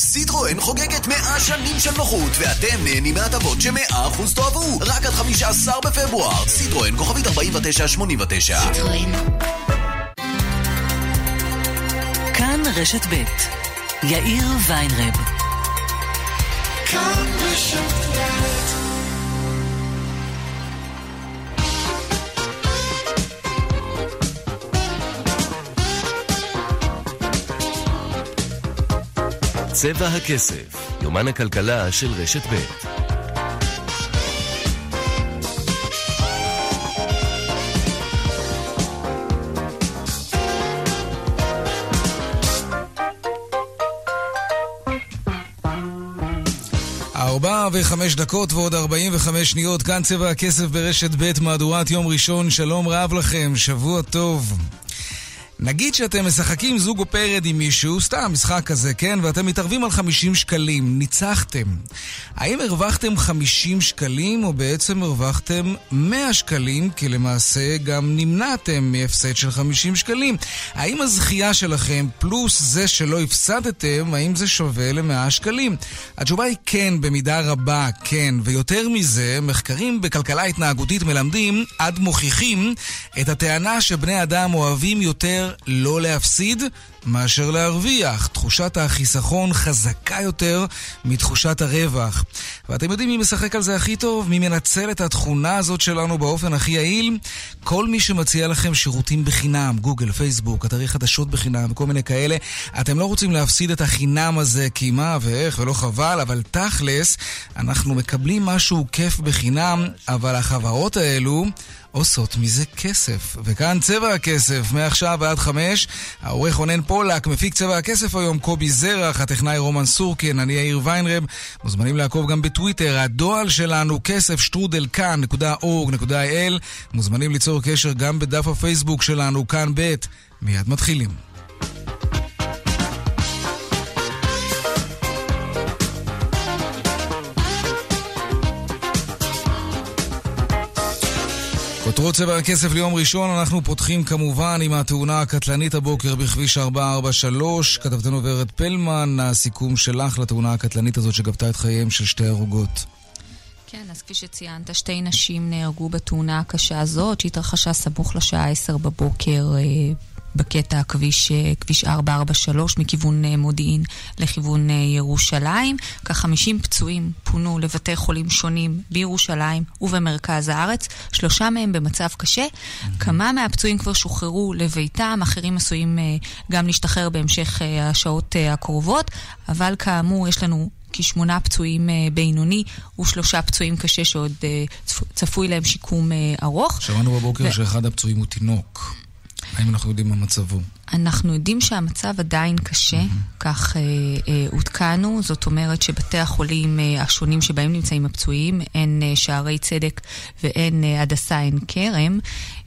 סיטרואן חוגגת 100 שנים של נוחות, ואתם נהנים מהטבות ש-100% תאהבו. רק עד 15 בפברואר. סיטרואן, כוכבית 4989. סיטרואן. כאן רשת ב' יאיר ויינרב. כאן רשת ב' צבע הכסף, יומן הכלכלה של רשת ב' ארבע וחמש דקות ועוד ארבעים וחמש שניות, כאן צבע הכסף ברשת ב' מהדורת יום ראשון, שלום רב לכם, שבוע טוב. נגיד שאתם משחקים זוג או פרד עם מישהו, סתם משחק כזה, כן? ואתם מתערבים על 50 שקלים, ניצחתם. האם הרווחתם 50 שקלים או בעצם הרווחתם 100 שקלים, כי למעשה גם נמנעתם מהפסד של 50 שקלים? האם הזכייה שלכם פלוס זה שלא הפסדתם, האם זה שווה ל-100 שקלים? התשובה היא כן, במידה רבה כן, ויותר מזה, מחקרים בכלכלה התנהגותית מלמדים, עד מוכיחים, את הטענה שבני אדם אוהבים יותר לא להפסיד מאשר להרוויח. תחושת החיסכון חזקה יותר מתחושת הרווח. ואתם יודעים מי משחק על זה הכי טוב? מי מנצל את התכונה הזאת שלנו באופן הכי יעיל? כל מי שמציע לכם שירותים בחינם, גוגל, פייסבוק, אתרי חדשות בחינם וכל מיני כאלה, אתם לא רוצים להפסיד את החינם הזה כי מה ואיך ולא חבל, אבל תכלס, אנחנו מקבלים משהו כיף בחינם, אבל החברות האלו... עושות מזה כסף. וכאן צבע הכסף, מעכשיו ועד חמש. העורך רונן פולק, מפיק צבע הכסף היום, קובי זרח, הטכנאי רומן סורקין, אני יאיר ויינרב. מוזמנים לעקוב גם בטוויטר, הדואל שלנו, כסף שטרודל כאן.org.il. מוזמנים ליצור קשר גם בדף הפייסבוק שלנו, כאן ב'. מיד מתחילים. כותרות צבע הכסף ליום ראשון, אנחנו פותחים כמובן עם התאונה הקטלנית הבוקר בכביש 443. כתבתנו ורד פלמן, הסיכום שלך לתאונה הקטלנית הזאת שגבתה את חייהם של שתי הרוגות. כן, אז כפי שציינת, שתי נשים נהרגו בתאונה הקשה הזאת, שהתרחשה סמוך לשעה 10 בבוקר אה, בקטע הכביש, אה, כביש 443 מכיוון אה, מודיעין לכיוון אה, ירושלים. כ-50 פצועים פונו לבתי חולים שונים בירושלים ובמרכז הארץ, שלושה מהם במצב קשה. כמה מהפצועים כבר שוחררו לביתם, אחרים עשויים גם להשתחרר בהמשך השעות הקרובות, אבל כאמור יש לנו כשמונה פצועים בינוני ושלושה פצועים קשה שעוד צפוי להם שיקום ארוך. שמענו בבוקר ו... שאחד הפצועים הוא תינוק. האם אנחנו יודעים מה מצבו? אנחנו יודעים שהמצב עדיין קשה, mm-hmm. כך אה, אה, עודכנו, זאת אומרת שבתי החולים אה, השונים שבהם נמצאים הפצועים, הן אה, שערי צדק והן אה, הדסה עין כרם,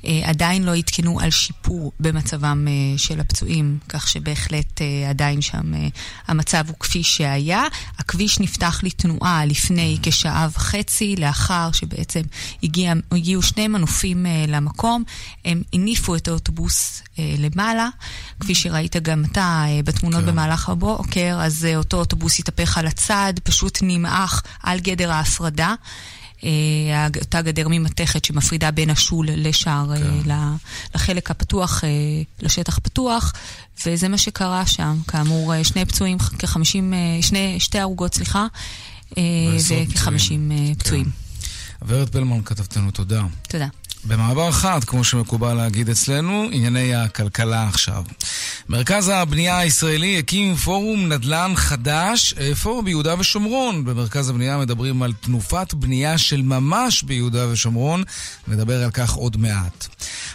אה, עדיין לא עדכנו על שיפור במצבם אה, של הפצועים, כך שבהחלט אה, עדיין שם אה, המצב הוא כפי שהיה. הכביש נפתח לתנועה לפני mm-hmm. כשעה וחצי, לאחר שבעצם הגיע, הגיעו שני מנופים אה, למקום, הם הניפו את האוטובוס אה, למעלה. כפי שראית גם אתה אה, בתמונות כן. במהלך הבוקר, אז אה, אותו אוטובוס התהפך על הצד, פשוט נמעך על גדר ההפרדה. אותה גדר ממתכת שמפרידה בין השול לשער, כן. לחלק הפתוח, לשטח פתוח, וזה מה שקרה שם. כאמור, שני פצועים, כחמישים, שני, שתי הרוגות, סליחה, וכחמישים פצועים. כן. ורד פלמן, כתבתנו, תודה. תודה. במעבר חד, כמו שמקובל להגיד אצלנו, ענייני הכלכלה עכשיו. מרכז הבנייה הישראלי הקים פורום נדל"ן חדש, איפה? ביהודה ושומרון. במרכז הבנייה מדברים על תנופת בנייה של ממש ביהודה ושומרון, נדבר על כך עוד מעט.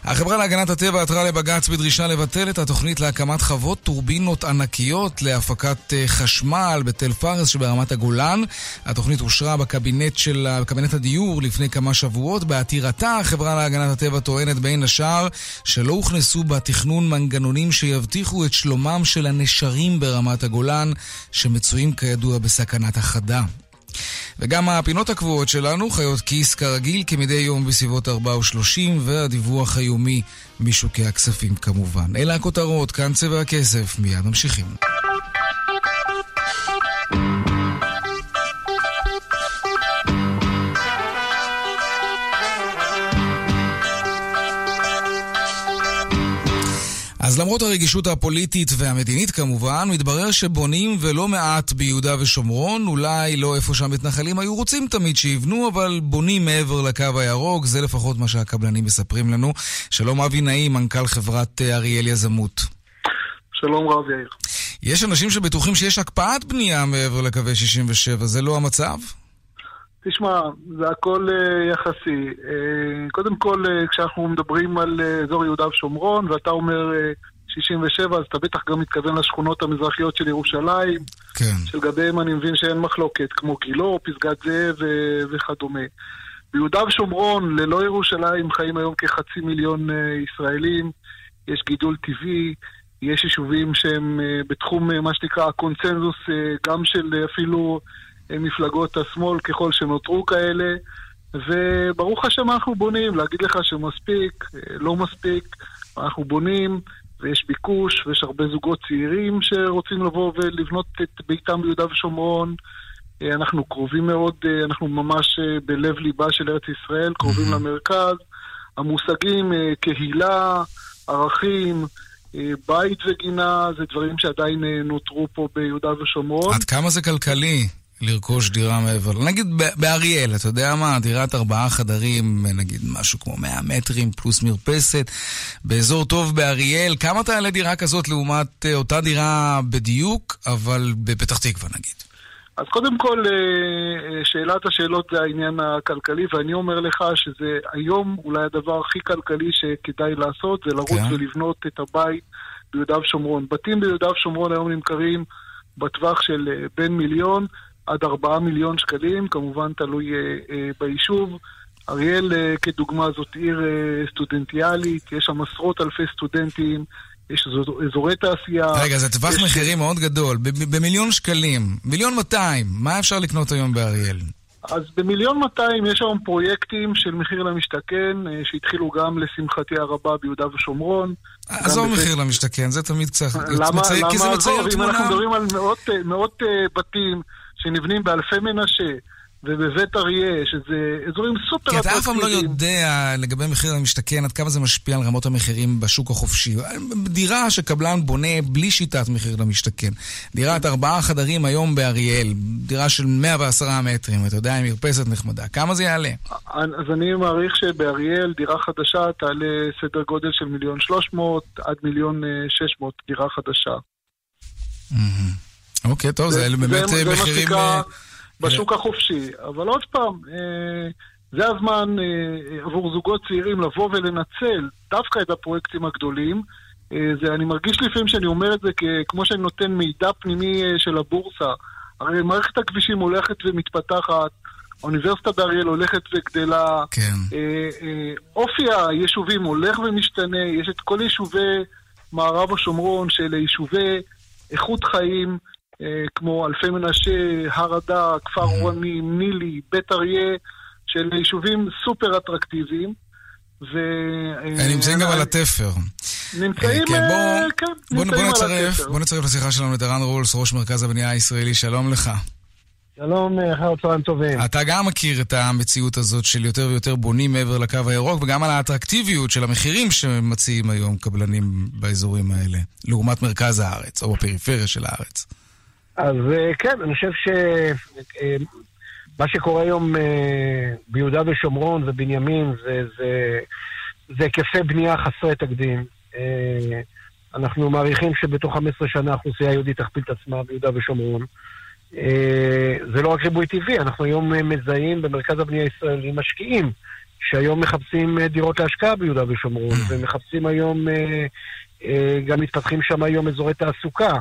החברה להגנת הטבע עתרה לבג"ץ בדרישה לבטל את התוכנית להקמת חוות טורבינות ענקיות להפקת אה, חשמל בתל פארס שברמת הגולן. התוכנית אושרה בקבינט של קבינט הדיור לפני כמה שבועות. בעתירתה החברה להגנת הטבע טוענת בין השאר שלא הוכנסו בתכנון מנגנונים שיבטיחו את שלומם של הנשרים ברמת הגולן, שמצויים כידוע בסכנת החדה. וגם הפינות הקבועות שלנו, חיות כיס כרגיל, כמדי יום בסביבות 4 ו-30, והדיווח היומי משוקי הכספים כמובן. אלה הכותרות, כאן צבע הכסף, מיד ממשיכים. אז למרות הרגישות הפוליטית והמדינית כמובן, מתברר שבונים ולא מעט ביהודה ושומרון, אולי לא איפה שהמתנחלים היו רוצים תמיד שיבנו, אבל בונים מעבר לקו הירוק, זה לפחות מה שהקבלנים מספרים לנו. שלום אבי נעים, מנכ"ל חברת אה, אריאל יזמות. שלום רב יאיר. יש אנשים שבטוחים שיש הקפאת בנייה מעבר לקווי 67, זה לא המצב? תשמע, זה הכל uh, יחסי. Uh, קודם כל, uh, כשאנחנו מדברים על uh, אזור יהודה ושומרון, ואתה אומר uh, 67, אז אתה בטח גם מתכוון לשכונות המזרחיות של ירושלים, כן. שלגביהם אני מבין שאין מחלוקת, כמו גילו, פסגת זאב וכדומה. ביהודה ושומרון, ללא ירושלים, חיים היום כחצי מיליון uh, ישראלים, יש גידול טבעי, יש יישובים שהם uh, בתחום uh, מה שנקרא הקונצנזוס, uh, גם של uh, אפילו... מפלגות השמאל ככל שנותרו כאלה, וברוך השם אנחנו בונים, להגיד לך שמספיק, לא מספיק, אנחנו בונים, ויש ביקוש, ויש הרבה זוגות צעירים שרוצים לבוא ולבנות את ביתם ביהודה ושומרון. אנחנו קרובים מאוד, אנחנו ממש בלב ליבה של ארץ ישראל, קרובים mm-hmm. למרכז. המושגים קהילה, ערכים, בית וגינה, זה דברים שעדיין נותרו פה ביהודה ושומרון. עד כמה זה כלכלי? לרכוש דירה מעבר. נגיד באריאל, אתה יודע מה? דירת ארבעה חדרים, נגיד משהו כמו 100 מטרים פלוס מרפסת, באזור טוב באריאל. כמה תעלה דירה כזאת לעומת אה, אותה דירה בדיוק, אבל בפתח תקווה נגיד? אז קודם כל, אה, אה, שאלת השאלות זה העניין הכלכלי, ואני אומר לך שזה היום אולי הדבר הכי כלכלי שכדאי לעשות, זה לרוץ כן. ולבנות את הבית ביהודה ושומרון. בתים ביהודה ושומרון היום נמכרים בטווח של בין מיליון עד 4 מיליון שקלים, כמובן תלוי אה, אה, ביישוב. אריאל אה, כדוגמה זאת עיר אה, סטודנטיאלית, יש שם עשרות אלפי סטודנטים, יש אזורי תעשייה. רגע, זה טווח יש... מחירים מאוד גדול, במיליון שקלים, מיליון 200, מה אפשר לקנות היום באריאל? אז במיליון 200 יש היום פרויקטים של מחיר למשתכן, אה, שהתחילו גם לשמחתי הרבה ביהודה ושומרון. עזוב מחיר למשתכן, זה תמיד קצת... למה? מצי... למה? כי זה מצייר תמונה... אם אנחנו מדברים על מאות, אה, מאות uh, בתים שנבנים באלפי מנשה ובבית אריה, שזה אזורים סופר. כי אתה אף פעם לא יודע לגבי מחיר למשתכן, עד כמה זה משפיע על רמות המחירים בשוק החופשי. דירה שקבלן בונה בלי שיטת מחיר למשתכן. דירת ארבעה חדרים היום באריאל, דירה של 110 מטרים, אתה יודע, עם מרפסת נחמדה. כמה זה יעלה? אז אני מעריך שבאריאל דירה חדשה תעלה סדר גודל של מיליון שלוש מאות עד מיליון אה, שש מאות דירה חדשה. אוקיי, טוב, זה באמת אה, מחירים... אה, בשוק החופשי. אבל עוד פעם, אה, זה הזמן עבור זוגות צעירים לבוא ולנצל דווקא את הפרויקטים הגדולים. זה, אני מרגיש לפעמים שאני אומר את זה כמו שאני נותן מידע פנימי של הבורסה. הרי מערכת הכבישים הולכת ומתפתחת, האוניברסיטה באריאל הולכת וגדלה. כן. אופי היישובים הולך ומשתנה, יש את כל יישובי מערב השומרון של יישובי איכות חיים. אה, כמו אלפי מנשה, הר אדר, כפר רונים, נילי, בית אריה, של יישובים סופר אטרקטיביים. ו... הם נמצאים גם על התפר. נמצאים, אה, כן, בוא, כן, בוא, בוא נצרף, בוא נצרף לשיחה שלנו את ערן רולס, ראש מרכז הבנייה הישראלי, שלום לך. שלום, אה, אחר צהריים טובים. אתה גם מכיר את המציאות הזאת של יותר ויותר בונים מעבר לקו הירוק, וגם על האטרקטיביות של המחירים שמציעים היום קבלנים באזורים האלה, לעומת מרכז הארץ, או בפריפריה של הארץ. אז אה, כן, אני חושב שמה אה, שקורה היום אה, ביהודה ושומרון ובנימין זה, זה, זה היקפי בנייה חסרי תקדים. אנחנו מעריכים שבתוך 15 שנה האוכלוסייה היהודית תכפיל את עצמה ביהודה ושומרון. זה לא רק ריבוי טבעי, אנחנו היום מזהים במרכז הבנייה הישראלי משקיעים שהיום מחפשים דירות להשקעה ביהודה ושומרון, ומחפשים היום, גם מתפתחים שם היום אזורי תעסוקה.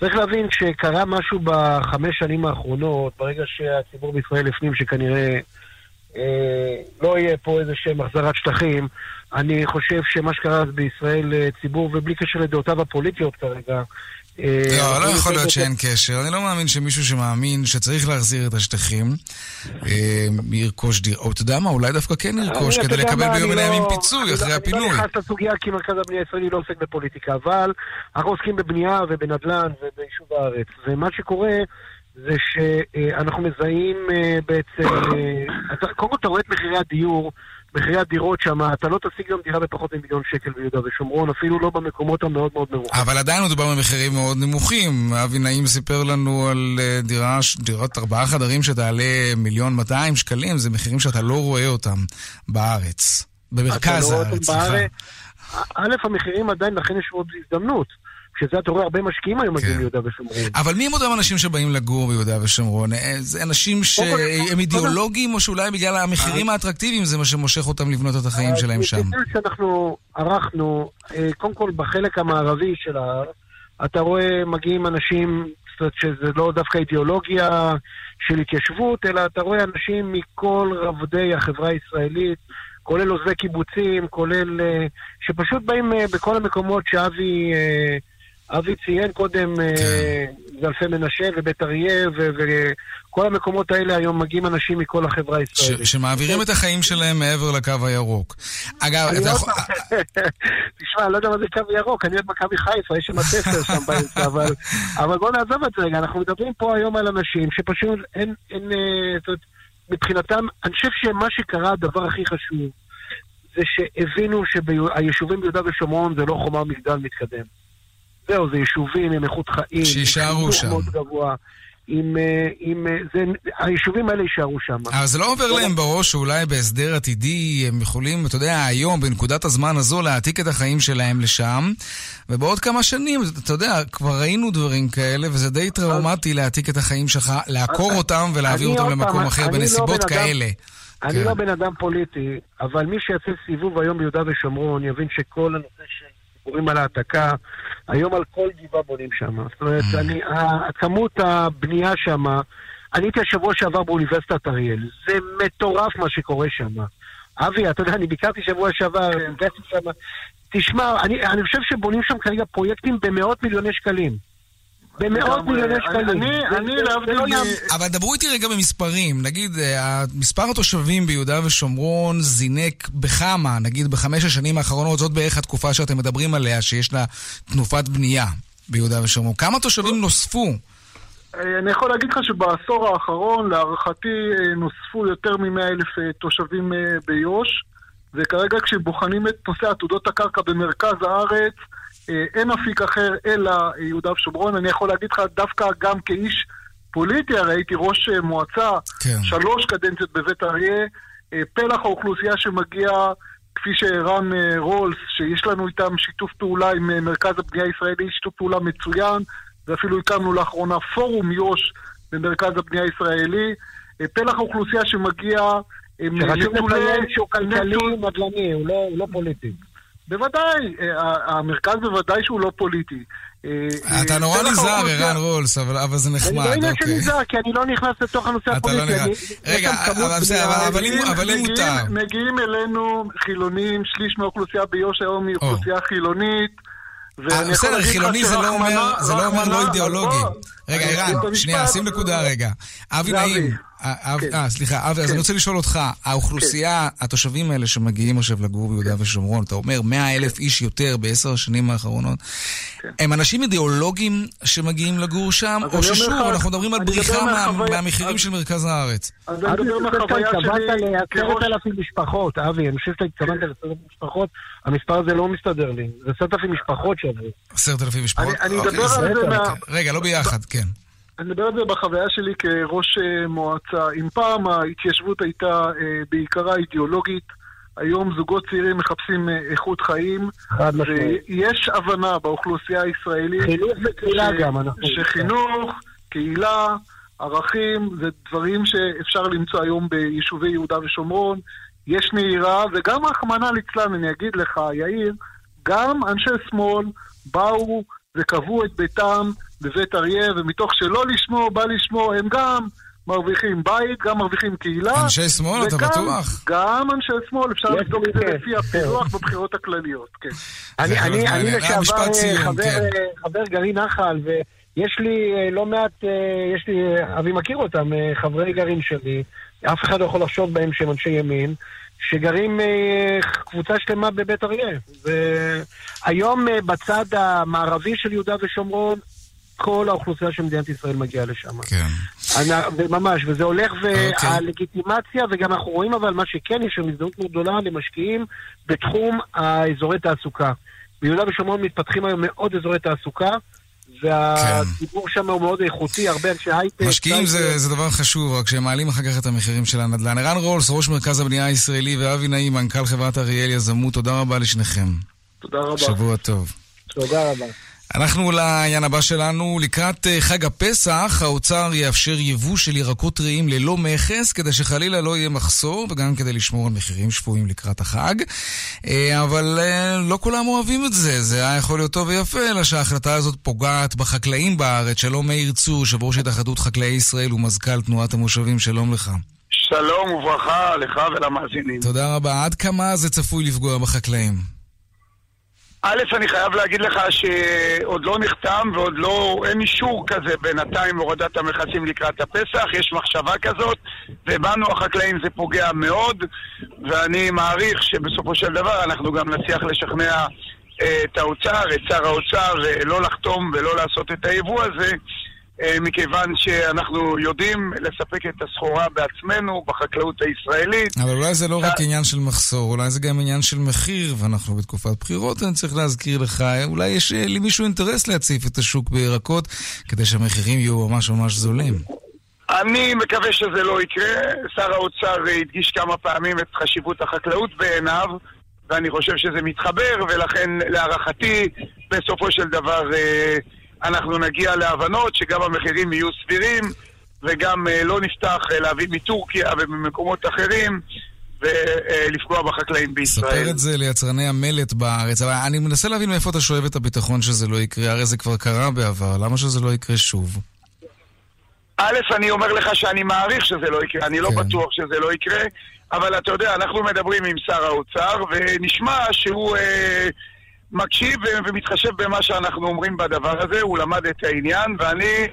צריך להבין שקרה משהו בחמש שנים האחרונות, ברגע שהציבור בישראל הפנים שכנראה אה, לא יהיה פה איזה שהם החזרת שטחים, אני חושב שמה שקרה בישראל, אה, ציבור, ובלי קשר לדעותיו הפוליטיות כרגע, לא, לא יכול להיות שאין קשר. אני לא מאמין שמישהו שמאמין שצריך להחזיר את השטחים אה, ירכוש דירה. או אתה יודע מה, אולי דווקא כן ירכוש כדי לקבל ביום מן לא- הימים פיצוי אחרי הפינוי. אני לא נכנס לסוגיה כי מרכז הבנייה הישראלי לא עוסק בפוליטיקה, אבל אנחנו עוסקים בבנייה ובנדל"ן וביישוב הארץ. ומה שקורה... זה שאנחנו מזהים אה, בעצם, קודם כל אתה רואה את מחירי הדיור, מחירי הדירות שם, אתה לא תשיג גם דירה בפחות ממיליון שקל ביהודה ושומרון, אפילו לא במקומות המאוד מאוד מרוחקים. אבל עדיין מדובר במחירים מאוד נמוכים. אבי נעים סיפר לנו על אה, דירה, דירת ארבעה חדרים שתעלה מיליון 200 שקלים, זה מחירים שאתה לא רואה אותם בארץ. במרכז לא הארץ, סליחה. א', המחירים עדיין, לכן יש עוד הזדמנות. שזה אתה רואה הרבה משקיעים היום מגיעים כן. ליהודה ושומרון. אבל מי הם אותם אנשים שבאים לגור ביהודה ושומרון? אה, זה אנשים שהם אידיאולוגים, או שאולי בגלל המחירים האטרקטיביים זה מה שמושך אותם לבנות את החיים שלהם שם? בגלל שאנחנו ערכנו, אה, קודם כל בחלק המערבי של ההר, אתה רואה מגיעים אנשים, זאת אומרת שזה לא דווקא אידיאולוגיה של התיישבות, אלא אתה רואה אנשים מכל רבדי החברה הישראלית, כולל עוזבי קיבוצים, כולל... אה, שפשוט באים אה, בכל המקומות שאבי... אבי ציין קודם, כן. אה, זה אלפי מנשה ובית אריה, וכל המקומות האלה היום מגיעים אנשים מכל החברה הישראלית. שמעבירים את החיים שלהם מעבר לקו הירוק. אגב, אתה יכול... תשמע, אני לא יודע מה זה קו ירוק, אני עוד מכבי חיפה, יש שם תפר שם באמצע, אבל, אבל בוא נעזוב את זה רגע, אנחנו מדברים פה היום על אנשים שפשוט אין, אה, מבחינתם, אני חושב שמה שקרה, הדבר הכי חשוב, זה שהבינו שהיישובים ביהודה ושומרון זה לא חומה מגדל מתקדם. זהו, זה יישובים עם איכות חיים, שיישארו שם. מאוד גבוה, עם, אה, עם, אה, זה, היישובים האלה יישארו שם. אבל זה לא עובר להם בראש שאולי בהסדר עתידי הם יכולים, אתה יודע, היום, בנקודת הזמן הזו, להעתיק את החיים שלהם לשם, ובעוד כמה שנים, אתה יודע, כבר ראינו דברים כאלה, וזה די טראומטי להעתיק את החיים שלך, לעקור אותם ולהעביר אותם למקום אחר לא בנסיבות אדם- כאלה. אני כן. לא בן אדם פוליטי, אבל מי שיעשה סיבוב היום ביהודה ושומרון יבין שכל הנושא של דיבורים על העתקה, היום על כל גבעה בונים שם. זאת אומרת, Mm. אני, כמות הבנייה שם, אני הייתי השבוע שעבר באוניברסיטת אריאל, זה מטורף מה שקורה שם. אבי, אתה יודע, אני ביקרתי שבוע שעבר, הרגשתי שם, תשמע, אני, אני חושב שבונים שם כרגע פרויקטים במאות מיליוני שקלים. במאות. מיליוני אני- שקלים. אני- להבדיל לא. אבל דברו איתי רגע במספרים. נגיד, אה, מספר התושבים ביהודה ושומרון זינק בכמה, נגיד בחמש השנים האחרונות, זאת בערך התקופה שאתם מדברים עליה, שיש לה תנופת בנייה ביהודה ושומרון. כמה תושבים נוספו? אה, אני יכול להגיד לך שבעשור האחרון, להערכתי, אה, נוספו יותר מ-100 אלף תושבים ביו"ש, וכרגע כשבוחנים את נושא עתודות הקרקע במרכז הארץ, אין אפיק אחר אלא אה, יהודה ושומרון. אני יכול להגיד לך דווקא גם כאיש פוליטי, הרי הייתי ראש אה, מועצה כן. שלוש קדנציות בבית אריה, אה, פלח האוכלוסייה שמגיע, כפי אה, רולס, שיש לנו איתם שיתוף פעולה עם אה, מרכז הבנייה הישראלי, שיתוף פעולה מצוין, ואפילו הקמנו לאחרונה פורום יו"ש במרכז הבנייה הישראלי. אה, פלח האוכלוסייה שמגיע נטולי- לציין שהוא כלכלי נדל"ני, לא- הוא לא פוליטי. בוודאי, אה, המרכז בוודאי שהוא לא פוליטי. אה, אתה נורא נזהר, האוכלוסייה- ערן רולס, אבל זה אני נחמד, לא עניין של אוקיי. נזהר, כי אני לא נכנס לתוך הנושא לא הפוליטי. אני- רגע, אבל אם- מותר. מגיעים אלינו חילונים, שליש מהאוכלוסייה ביו"ש היום היא אוכלוסייה חילונית. אה, בסדר, חילוני זה לא אומר, זה לא אומר לא אידיאולוגי. לא, רגע, אני ערן. שנייה, שים נקודה רגע. אבי. נעים, אה, כן. אה, סליחה, אבי, אז כן. אני רוצה לשאול אותך, האוכלוסייה, התושבים האלה שמגיעים עכשיו לגור ביהודה ושומרון, אתה אומר 100 אלף איש יותר בעשר השנים האחרונות, כן. הם אנשים אידיאולוגיים שמגיעים לגור שם, או ששוב, אנחנו מדברים על מדבר בריחה מהמחירים של מרכז הארץ? אז אני מדבר מהחוויה שאתה התכוונת שלי לעשרת. אלפים משפחות, אבי, אני חושב שאתה התכוונת לעשרת אלפים משפחות, המספר הזה לא מסתדר לי. זה עשרת אלפים משפחות שעברו. עשרת אלפים משפחות? אני- אוקיי, אדבר זה- על זה מה- רגע, לא ביחד, כן. אני מדבר על זה בחוויה שלי כראש אה, מועצה. אם פעם ההתיישבות הייתה אה, בעיקרה אידיאולוגית, היום זוגות צעירים מחפשים אה, איכות חיים, חד משמעית. ויש הבנה באוכלוסייה הישראלית חינוך וקהילה ש- גם, אנחנו... שחינוך, קהילה, ערכים, זה דברים שאפשר למצוא היום ביישובי יהודה ושומרון. יש נהירה, וגם רחמנא ליצלן, אני אגיד לך, יאיר, גם אנשי שמאל באו וקבעו את ביתם בבית אריה, ומתוך שלא לשמור, בא לשמור, הם גם מרוויחים בית, גם מרוויחים קהילה. אנשי שמאל, אתה בטוח? גם אנשי שמאל, אפשר לבדוק את זה כן. לפי הפילוח בבחירות הכלליות, כן. אני, מעניין. אה, לשעבר אה, חבר, כן. אה, חבר גרעין נחל, ויש לי לא מעט, יש לי, אבי מכיר אותם, חברי גרעין שלי, אף אחד לא יכול לחשוד בהם שהם אנשי ימין, שגרים אה, קבוצה שלמה בבית אריה. והיום אה, בצד המערבי של יהודה ושומרון, כל האוכלוסייה של מדינת ישראל מגיעה לשם. כן. ממש, וזה הולך, אוקיי. והלגיטימציה, וגם אנחנו רואים אבל מה שכן, יש שם הזדמנות מאוד גדולה למשקיעים בתחום האזורי תעסוקה. ביהודה ושומרון מתפתחים היום מאוד אזורי תעסוקה, והציבור שם הוא מאוד איכותי, הרבה אנשי הייטק. משקיעים זה, זה דבר חשוב, רק שהם מעלים אחר כך את המחירים של הנדל"ן. ערן רולס, ראש מרכז הבנייה הישראלי, ואבי נעים, מנכ"ל חברת אריאל יזמות, תודה רבה לשניכם. תודה רבה. שבוע טוב. תודה רבה. אנחנו לעניין הבא שלנו. לקראת אה, חג הפסח, האוצר יאפשר יבוא של ירקות טריים ללא מכס, כדי שחלילה לא יהיה מחסור, וגם כדי לשמור על מחירים שפויים לקראת החג. אה, אבל אה, לא כולם אוהבים את זה. זה היה יכול להיות טוב ויפה, אלא שההחלטה הזאת פוגעת בחקלאים בארץ. שלום מאיר צור, יושב ראש התאחדות חקלאי ישראל ומזכ"ל תנועת המושבים, שלום לך. שלום וברכה לך ולמאזינים. תודה רבה. עד כמה זה צפוי לפגוע בחקלאים? א', אני חייב להגיד לך שעוד לא נחתם ועוד לא, אין אישור כזה בינתיים הורדת המכסים לקראת הפסח, יש מחשבה כזאת, ובנו החקלאים זה פוגע מאוד, ואני מעריך שבסופו של דבר אנחנו גם נצליח לשכנע אה, את האוצר, את שר האוצר, אה, לא לחתום ולא לעשות את היבוא הזה. אה, מכיוון שאנחנו יודעים לספק את הסחורה בעצמנו בחקלאות הישראלית. אבל אולי זה לא רק עניין של מחסור, אולי זה גם עניין של מחיר, ואנחנו בתקופת בחירות, אני צריך להזכיר לך, אולי יש אה, למישהו אינטרס להציף את השוק בירקות, כדי שהמחירים יהיו ממש ממש זולים. אני מקווה שזה לא יקרה. שר האוצר הדגיש כמה פעמים את חשיבות החקלאות בעיניו, ואני חושב שזה מתחבר, ולכן להערכתי, בסופו של דבר... אה, אנחנו נגיע להבנות שגם המחירים יהיו סבירים וגם אה, לא נפתח אה, להביא מטורקיה וממקומות אחרים ולפגוע בחקלאים בישראל. ספר את זה ליצרני המלט בארץ, אבל אני מנסה להבין מאיפה אתה שואב את הביטחון שזה לא יקרה, הרי זה כבר קרה בעבר, למה שזה לא יקרה שוב? א', אני אומר לך שאני מעריך שזה לא יקרה, אני לא כן. לא בטוח שזה לא יקרה, אבל אתה יודע, אנחנו מדברים עם שר האוצר, ונשמע שהוא... אה, מקשיב ומתחשב במה שאנחנו אומרים בדבר הזה, הוא למד את העניין, ואני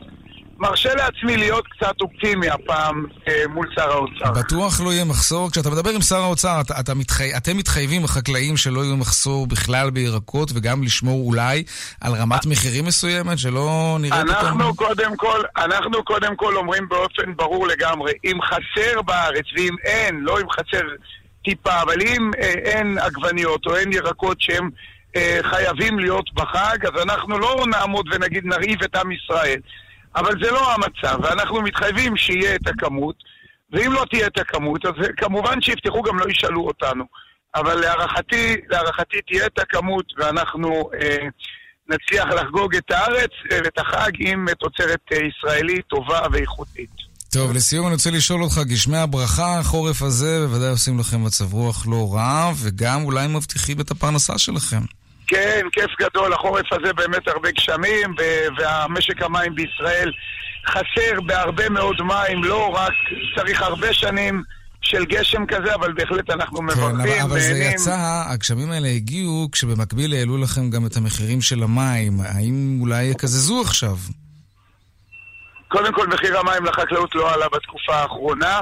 מרשה לעצמי להיות קצת אופטימי הפעם אה, מול שר האוצר. בטוח לא יהיה מחסור. כשאתה מדבר עם שר האוצר, אתה, אתה מתחי... אתם מתחייבים, החקלאים, שלא יהיו מחסור בכלל בירקות, וגם לשמור אולי על רמת מחירים מסוימת, שלא נראה פתאום... אנחנו קודם כל, אנחנו קודם כל אומרים באופן ברור לגמרי, אם חסר בארץ, ואם אין, לא אם חסר טיפה, אבל אם אה, אין עגבניות או אין ירקות שהם... אה, חייבים להיות בחג, אז אנחנו לא נעמוד ונגיד נרעיב את עם ישראל. אבל זה לא המצב, ואנחנו מתחייבים שיהיה את הכמות, ואם לא תהיה את הכמות, אז כמובן שיפתחו גם לא ישאלו אותנו. אבל להערכתי, להערכתי תהיה את הכמות, ואנחנו אה, נצליח לחגוג את הארץ אה, ואת החג עם תוצרת אה, ישראלית טובה ואיכותית. טוב, לסיום אני רוצה לשאול אותך, גשמי הברכה, החורף הזה בוודאי עושים לכם מצב רוח לא רע, וגם אולי מבטיחים את הפרנסה שלכם. כן, כיף גדול, החורף הזה באמת הרבה גשמים, והמשק המים בישראל חסר בהרבה מאוד מים, לא רק, צריך הרבה שנים. של גשם כזה, אבל בהחלט אנחנו מברכים. כן, אבל, אבל זה יצא, הגשמים האלה הגיעו כשבמקביל העלו לכם גם את המחירים של המים. האם אולי יקזזו עכשיו? קודם כל, מחיר המים לחקלאות לא עלה בתקופה האחרונה.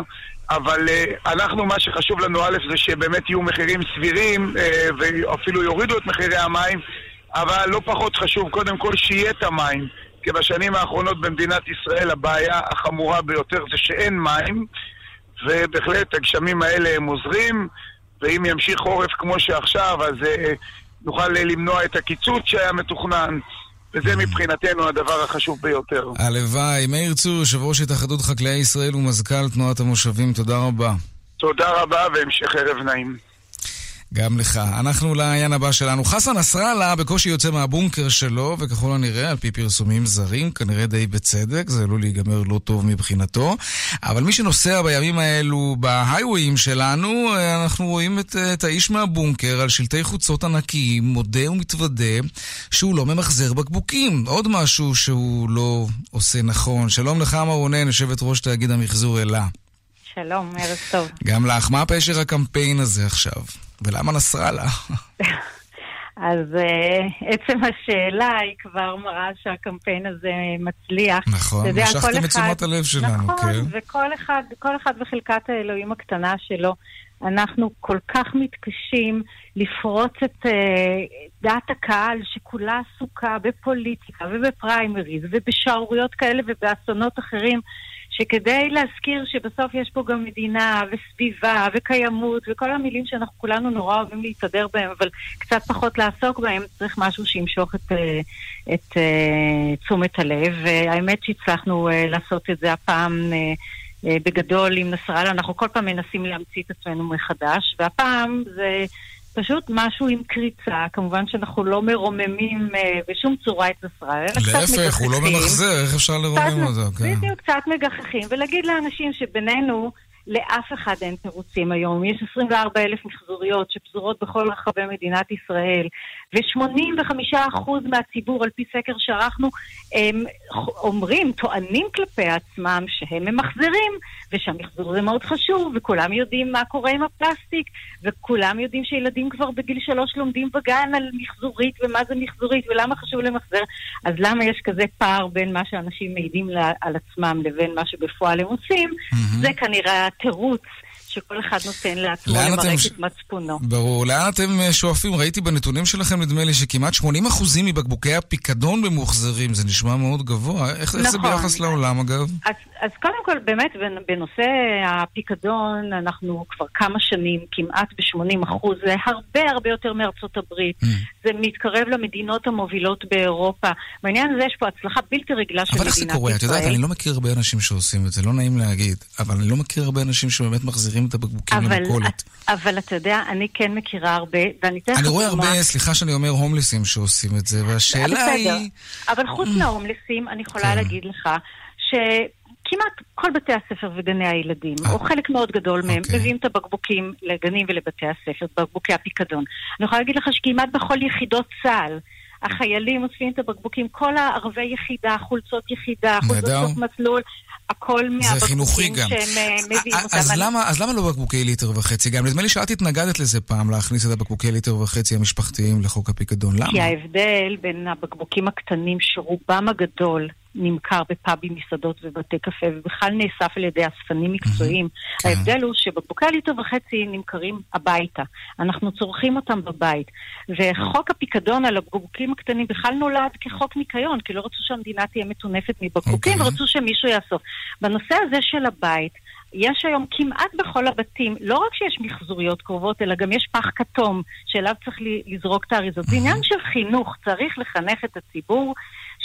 אבל uh, אנחנו, מה שחשוב לנו א' זה שבאמת יהיו מחירים סבירים uh, ואפילו יורידו את מחירי המים, אבל לא פחות חשוב, קודם כל שיהיה את המים. כי בשנים האחרונות במדינת ישראל הבעיה החמורה ביותר זה שאין מים, ובהחלט הגשמים האלה הם עוזרים, ואם ימשיך חורף כמו שעכשיו, אז uh, נוכל למנוע את הקיצוץ שהיה מתוכנן. וזה מבחינתנו הדבר החשוב ביותר. הלוואי. מאיר צור, יושב ראש התאחדות חקלאי ישראל ומזכ"ל תנועת המושבים, תודה רבה. תודה רבה והמשך ערב נעים. גם לך. אנחנו לעניין הבא שלנו. חסן נסראללה בקושי יוצא מהבונקר שלו, וככל הנראה, על פי פרסומים זרים, כנראה די בצדק, זה עלול להיגמר לא טוב מבחינתו. אבל מי שנוסע בימים האלו בהיוויים שלנו, אנחנו רואים את, את האיש מהבונקר על שלטי חוצות ענקיים, מודה ומתוודה שהוא לא ממחזר בקבוקים. עוד משהו שהוא לא עושה נכון. שלום לך, מרונן, יושבת ראש תאגיד המחזור אלה. שלום, ערב טוב. גם לך. מה פשר הקמפיין הזה עכשיו? ולמה נסראללה? אז uh, עצם השאלה היא כבר מראה שהקמפיין הזה מצליח. נכון, משכתם את תשומת הלב שלנו, נכון, כן. וכל אחד, אחד בחלקת האלוהים הקטנה שלו. אנחנו כל כך מתקשים לפרוץ את uh, דעת הקהל שכולה עסוקה בפוליטיקה ובפריימריז ובשערוריות כאלה ובאסונות אחרים, שכדי להזכיר שבסוף יש פה גם מדינה וסביבה וקיימות וכל המילים שאנחנו כולנו נורא אוהבים להתהדר בהם, אבל קצת פחות לעסוק בהם, צריך משהו שימשוך את, אה, את uh, תשומת הלב. והאמת שהצלחנו uh, לעשות את זה הפעם... בגדול עם נסראללה, אנחנו כל פעם מנסים להמציא את עצמנו מחדש, והפעם זה פשוט משהו עם קריצה, כמובן שאנחנו לא מרוממים אה, בשום צורה את מגחכים. להפך, הוא לא ממחזר, איך אפשר לרומם אותו? כן. בדיוק, קצת מגחכים, ולהגיד לאנשים שבינינו... לאף אחד אין תירוצים היום. יש 24 אלף מחזוריות שפזורות בכל רחבי מדינת ישראל, ו-85% מהציבור, על פי סקר שערכנו, הם אומרים, טוענים כלפי עצמם שהם ממחזרים, ושהמחזור זה מאוד חשוב, וכולם יודעים מה קורה עם הפלסטיק, וכולם יודעים שילדים כבר בגיל שלוש לומדים בגן על מחזורית, ומה זה מחזורית, ולמה חשוב למחזר. אז למה יש כזה פער בין מה שאנשים מעידים על עצמם לבין מה שבפועל הם עושים? Mm-hmm. זה כנראה התירוץ שכל אחד נותן לעצמו למרק ש... את מצפונו. ברור. לאן אתם אה, שואפים? ראיתי בנתונים שלכם, נדמה לי, שכמעט 80% מבקבוקי הפיקדון ממוחזרים. זה נשמע מאוד גבוה. איך נכון. זה ביחס לעולם, אגב? אז, אז קודם כל, באמת, בנושא הפיקדון, אנחנו כבר כמה שנים, כמעט ב-80%, זה הרבה הרבה יותר מארצות הברית. Mm. זה מתקרב למדינות המובילות באירופה. בעניין הזה יש פה הצלחה בלתי רגילה של מדינת ישראל. אבל איך זה קורה? את יודעת, אני לא מכיר הרבה אנשים שעושים את זה, לא נעים להגיד, אבל אני לא מכיר הרבה אנשים שבאמת מחזירים את הבקבוקים למכולת. אבל אתה יודע, אני כן מכירה הרבה, ואני אתן לך אני רואה הרבה, סליחה שאני אומר, הומלסים שעושים את זה, והשאלה היא... אבל חוץ mm. מההומלסים, אני יכולה כן. להגיד לך, ש... כמעט כל בתי הספר וגני הילדים, או אה. חלק מאוד גדול מהם, אוקיי. מביאים את הבקבוקים לגנים ולבתי הספר, בקבוקי הפיקדון. אני יכולה להגיד לך שכמעט בכל יחידות צה"ל, החיילים אוספים את הבקבוקים, כל הערבי יחידה, חולצות יחידה, חולצות מסלול, הכל מהבקבוקים שהם אה, מביאים אותם. אז למה, אז למה לא בקבוקי ליטר וחצי? גם נדמה לי שאת התנגדת לזה פעם, להכניס את הבקבוקי ליטר וחצי המשפחתיים לחוק הפיקדון. למה? כי ההבדל בין הבקבוקים הקטנים, שרובם הגדול נמכר בפאבים, מסעדות ובתי קפה, ובכלל נאסף על ידי אספנים מקצועיים. כן. ההבדל הוא שבקבוקי הליטר וחצי נמכרים הביתה. אנחנו צורכים אותם בבית. וחוק הפיקדון על הבקבוקים הקטנים בכלל נולד כחוק ניקיון, כי לא רצו שהמדינה תהיה מטונפת מבקבוקים, okay. אוקיי. ורצו שמישהו יאסוף. בנושא הזה של הבית, יש היום כמעט בכל הבתים, לא רק שיש מחזוריות קרובות, אלא גם יש פח כתום שאליו צריך לזרוק את האריזות. זה עניין של חינוך, צריך לחנך את הציבור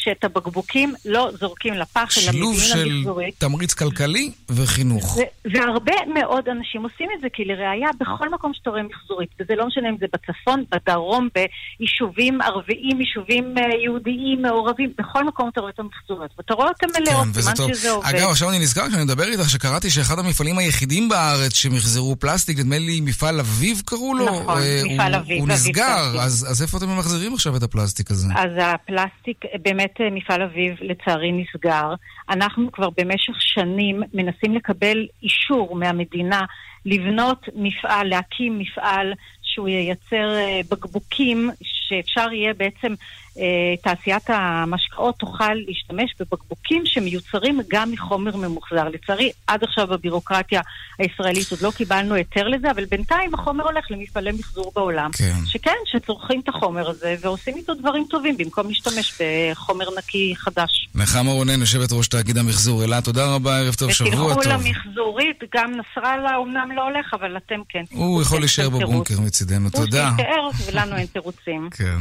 שאת הבקבוקים לא זורקים לפח, אלא מביאים למחזורית. שילוב של תמריץ כלכלי וחינוך. והרבה מאוד אנשים עושים את זה, כי לראיה, בכל מקום שאתה רואה מחזורית, וזה לא משנה אם זה בצפון, בדרום, ביישובים ערביים, יישובים אה, יהודיים מעורבים, בכל מקום אתה רואה את המחזוריות, ואתה רואה אותן מלאות, כן, סימן שזה עובד. אגב, עכשיו אני נזכר כשאני מדבר איתך, שקראתי שאחד המפעלים היחידים בארץ שמחזרו פלסטיק, נדמה לי מפעל אביב קראו לו? נכון, אה, מפעל אביב. הוא נסגר, אז איפה אתם ממחזרים עכשיו את הפלסטיק הזה? אז הפלסטיק, באמת באמת אה, מפעל אביב לצערי נסגר. אנחנו כבר במשך שנים מנסים לקבל אישור מהמדינה לבנות מפעל, להקים מפעל שהוא ייצר אה, בקבוקים שאפשר יהיה בעצם אה, תעשיית המשקאות תוכל להשתמש בבקבוקים שמיוצרים גם מחומר ממוחזר. לצערי, עד עכשיו בבירוקרטיה הישראלית עוד לא קיבלנו היתר לזה, אבל בינתיים החומר הולך למפעלי מחזור בעולם. כן. שכן, שצורכים את החומר הזה ועושים איתו דברים טובים במקום להשתמש בחומר נקי חדש. נחמה רונן, יושבת ראש תאגיד המחזור אל"ה, תודה רבה, ערב טוב, שבוע טוב. ותלכו למחזורית, גם נסראללה אומנם לא הולך, אבל אתם כן. הוא יכול להישאר בבונקר מצידנו, תודה. הוא יישאר ולנו אין תירוצים. כן,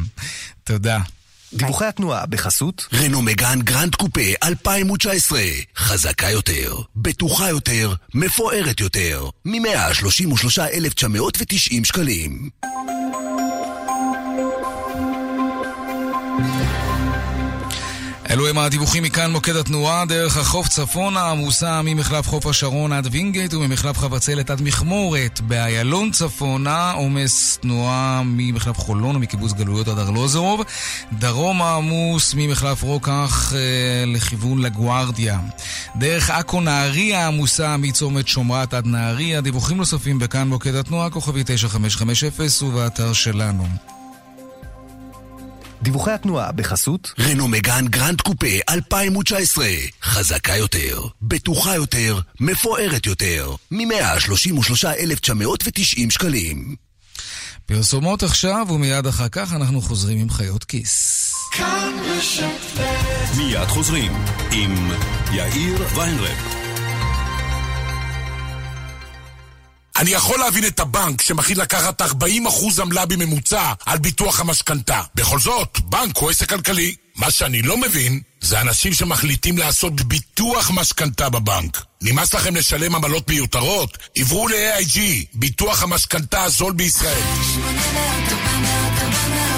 תודה. דיווחי התנועה בחסות רנו מגן גרנד קופה 2019 חזקה יותר, בטוחה יותר, מפוארת יותר. מ-133,990 שקלים אלו הם הדיווחים מכאן מוקד התנועה, דרך החוף צפונה עמוסה ממחלף חוף השרון עד וינגייט וממחלף חבצלת עד מכמורת. באיילון צפונה עומס תנועה ממחלף חולון ומקיבוץ גלויות עד ארלוזרוב. דרום עמוס ממחלף רוקח אה, לכיוון לגוארדיה. דרך עכו נהריה עמוסה מצומת שמרת עד נהריה. דיווחים נוספים בכאן מוקד התנועה, כוכבית 9550 ובאתר שלנו. דיווחי התנועה בחסות רנו מגן גרנד קופה 2019 חזקה יותר, בטוחה יותר, מפוארת יותר מ-133,990 שקלים פרסומות עכשיו ומיד אחר כך אנחנו חוזרים עם חיות כיס. מיד חוזרים עם יאיר ויינרב. אני יכול להבין את הבנק שמחליט לקחת 40% עמלה בממוצע על ביטוח המשכנתה. בכל זאת, בנק הוא עסק כלכלי. מה שאני לא מבין, זה אנשים שמחליטים לעשות ביטוח משכנתה בבנק. נמאס לכם לשלם עמלות מיותרות? עברו ל-AIG, ביטוח המשכנתה הזול בישראל. 800